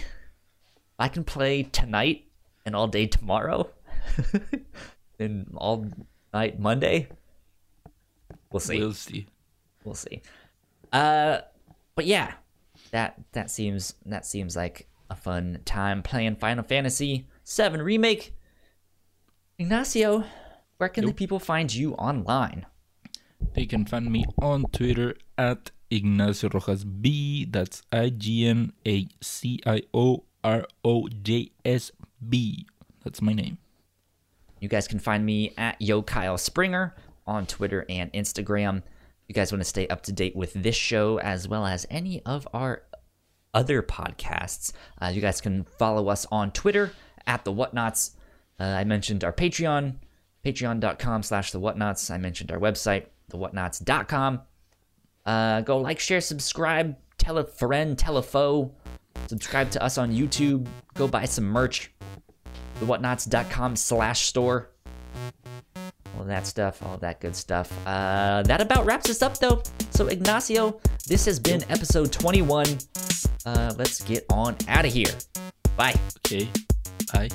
I can play tonight and all day tomorrow, and all night Monday. We'll see. We'll see. we'll see. Uh, but yeah, that that seems that seems like a fun time playing Final Fantasy VII remake. Ignacio, where can the people find you online? They can find me on Twitter at Ignacio Rojas B. That's I G N A C I O R O J S B. That's my name. You guys can find me at Yo Kyle Springer on Twitter and Instagram. If you guys want to stay up to date with this show as well as any of our other podcasts, uh, you guys can follow us on Twitter at the Whatnots. Uh, I mentioned our Patreon, patreon.com slash the Whatnots. I mentioned our website, thewhatnots.com. Uh, go like, share, subscribe, tell a friend, tell a foe. Subscribe to us on YouTube. Go buy some merch thewhatnots.com slash store. All that stuff, all that good stuff. Uh, that about wraps us up, though. So, Ignacio, this has been episode 21. Uh, let's get on out of here. Bye. Okay. Bye.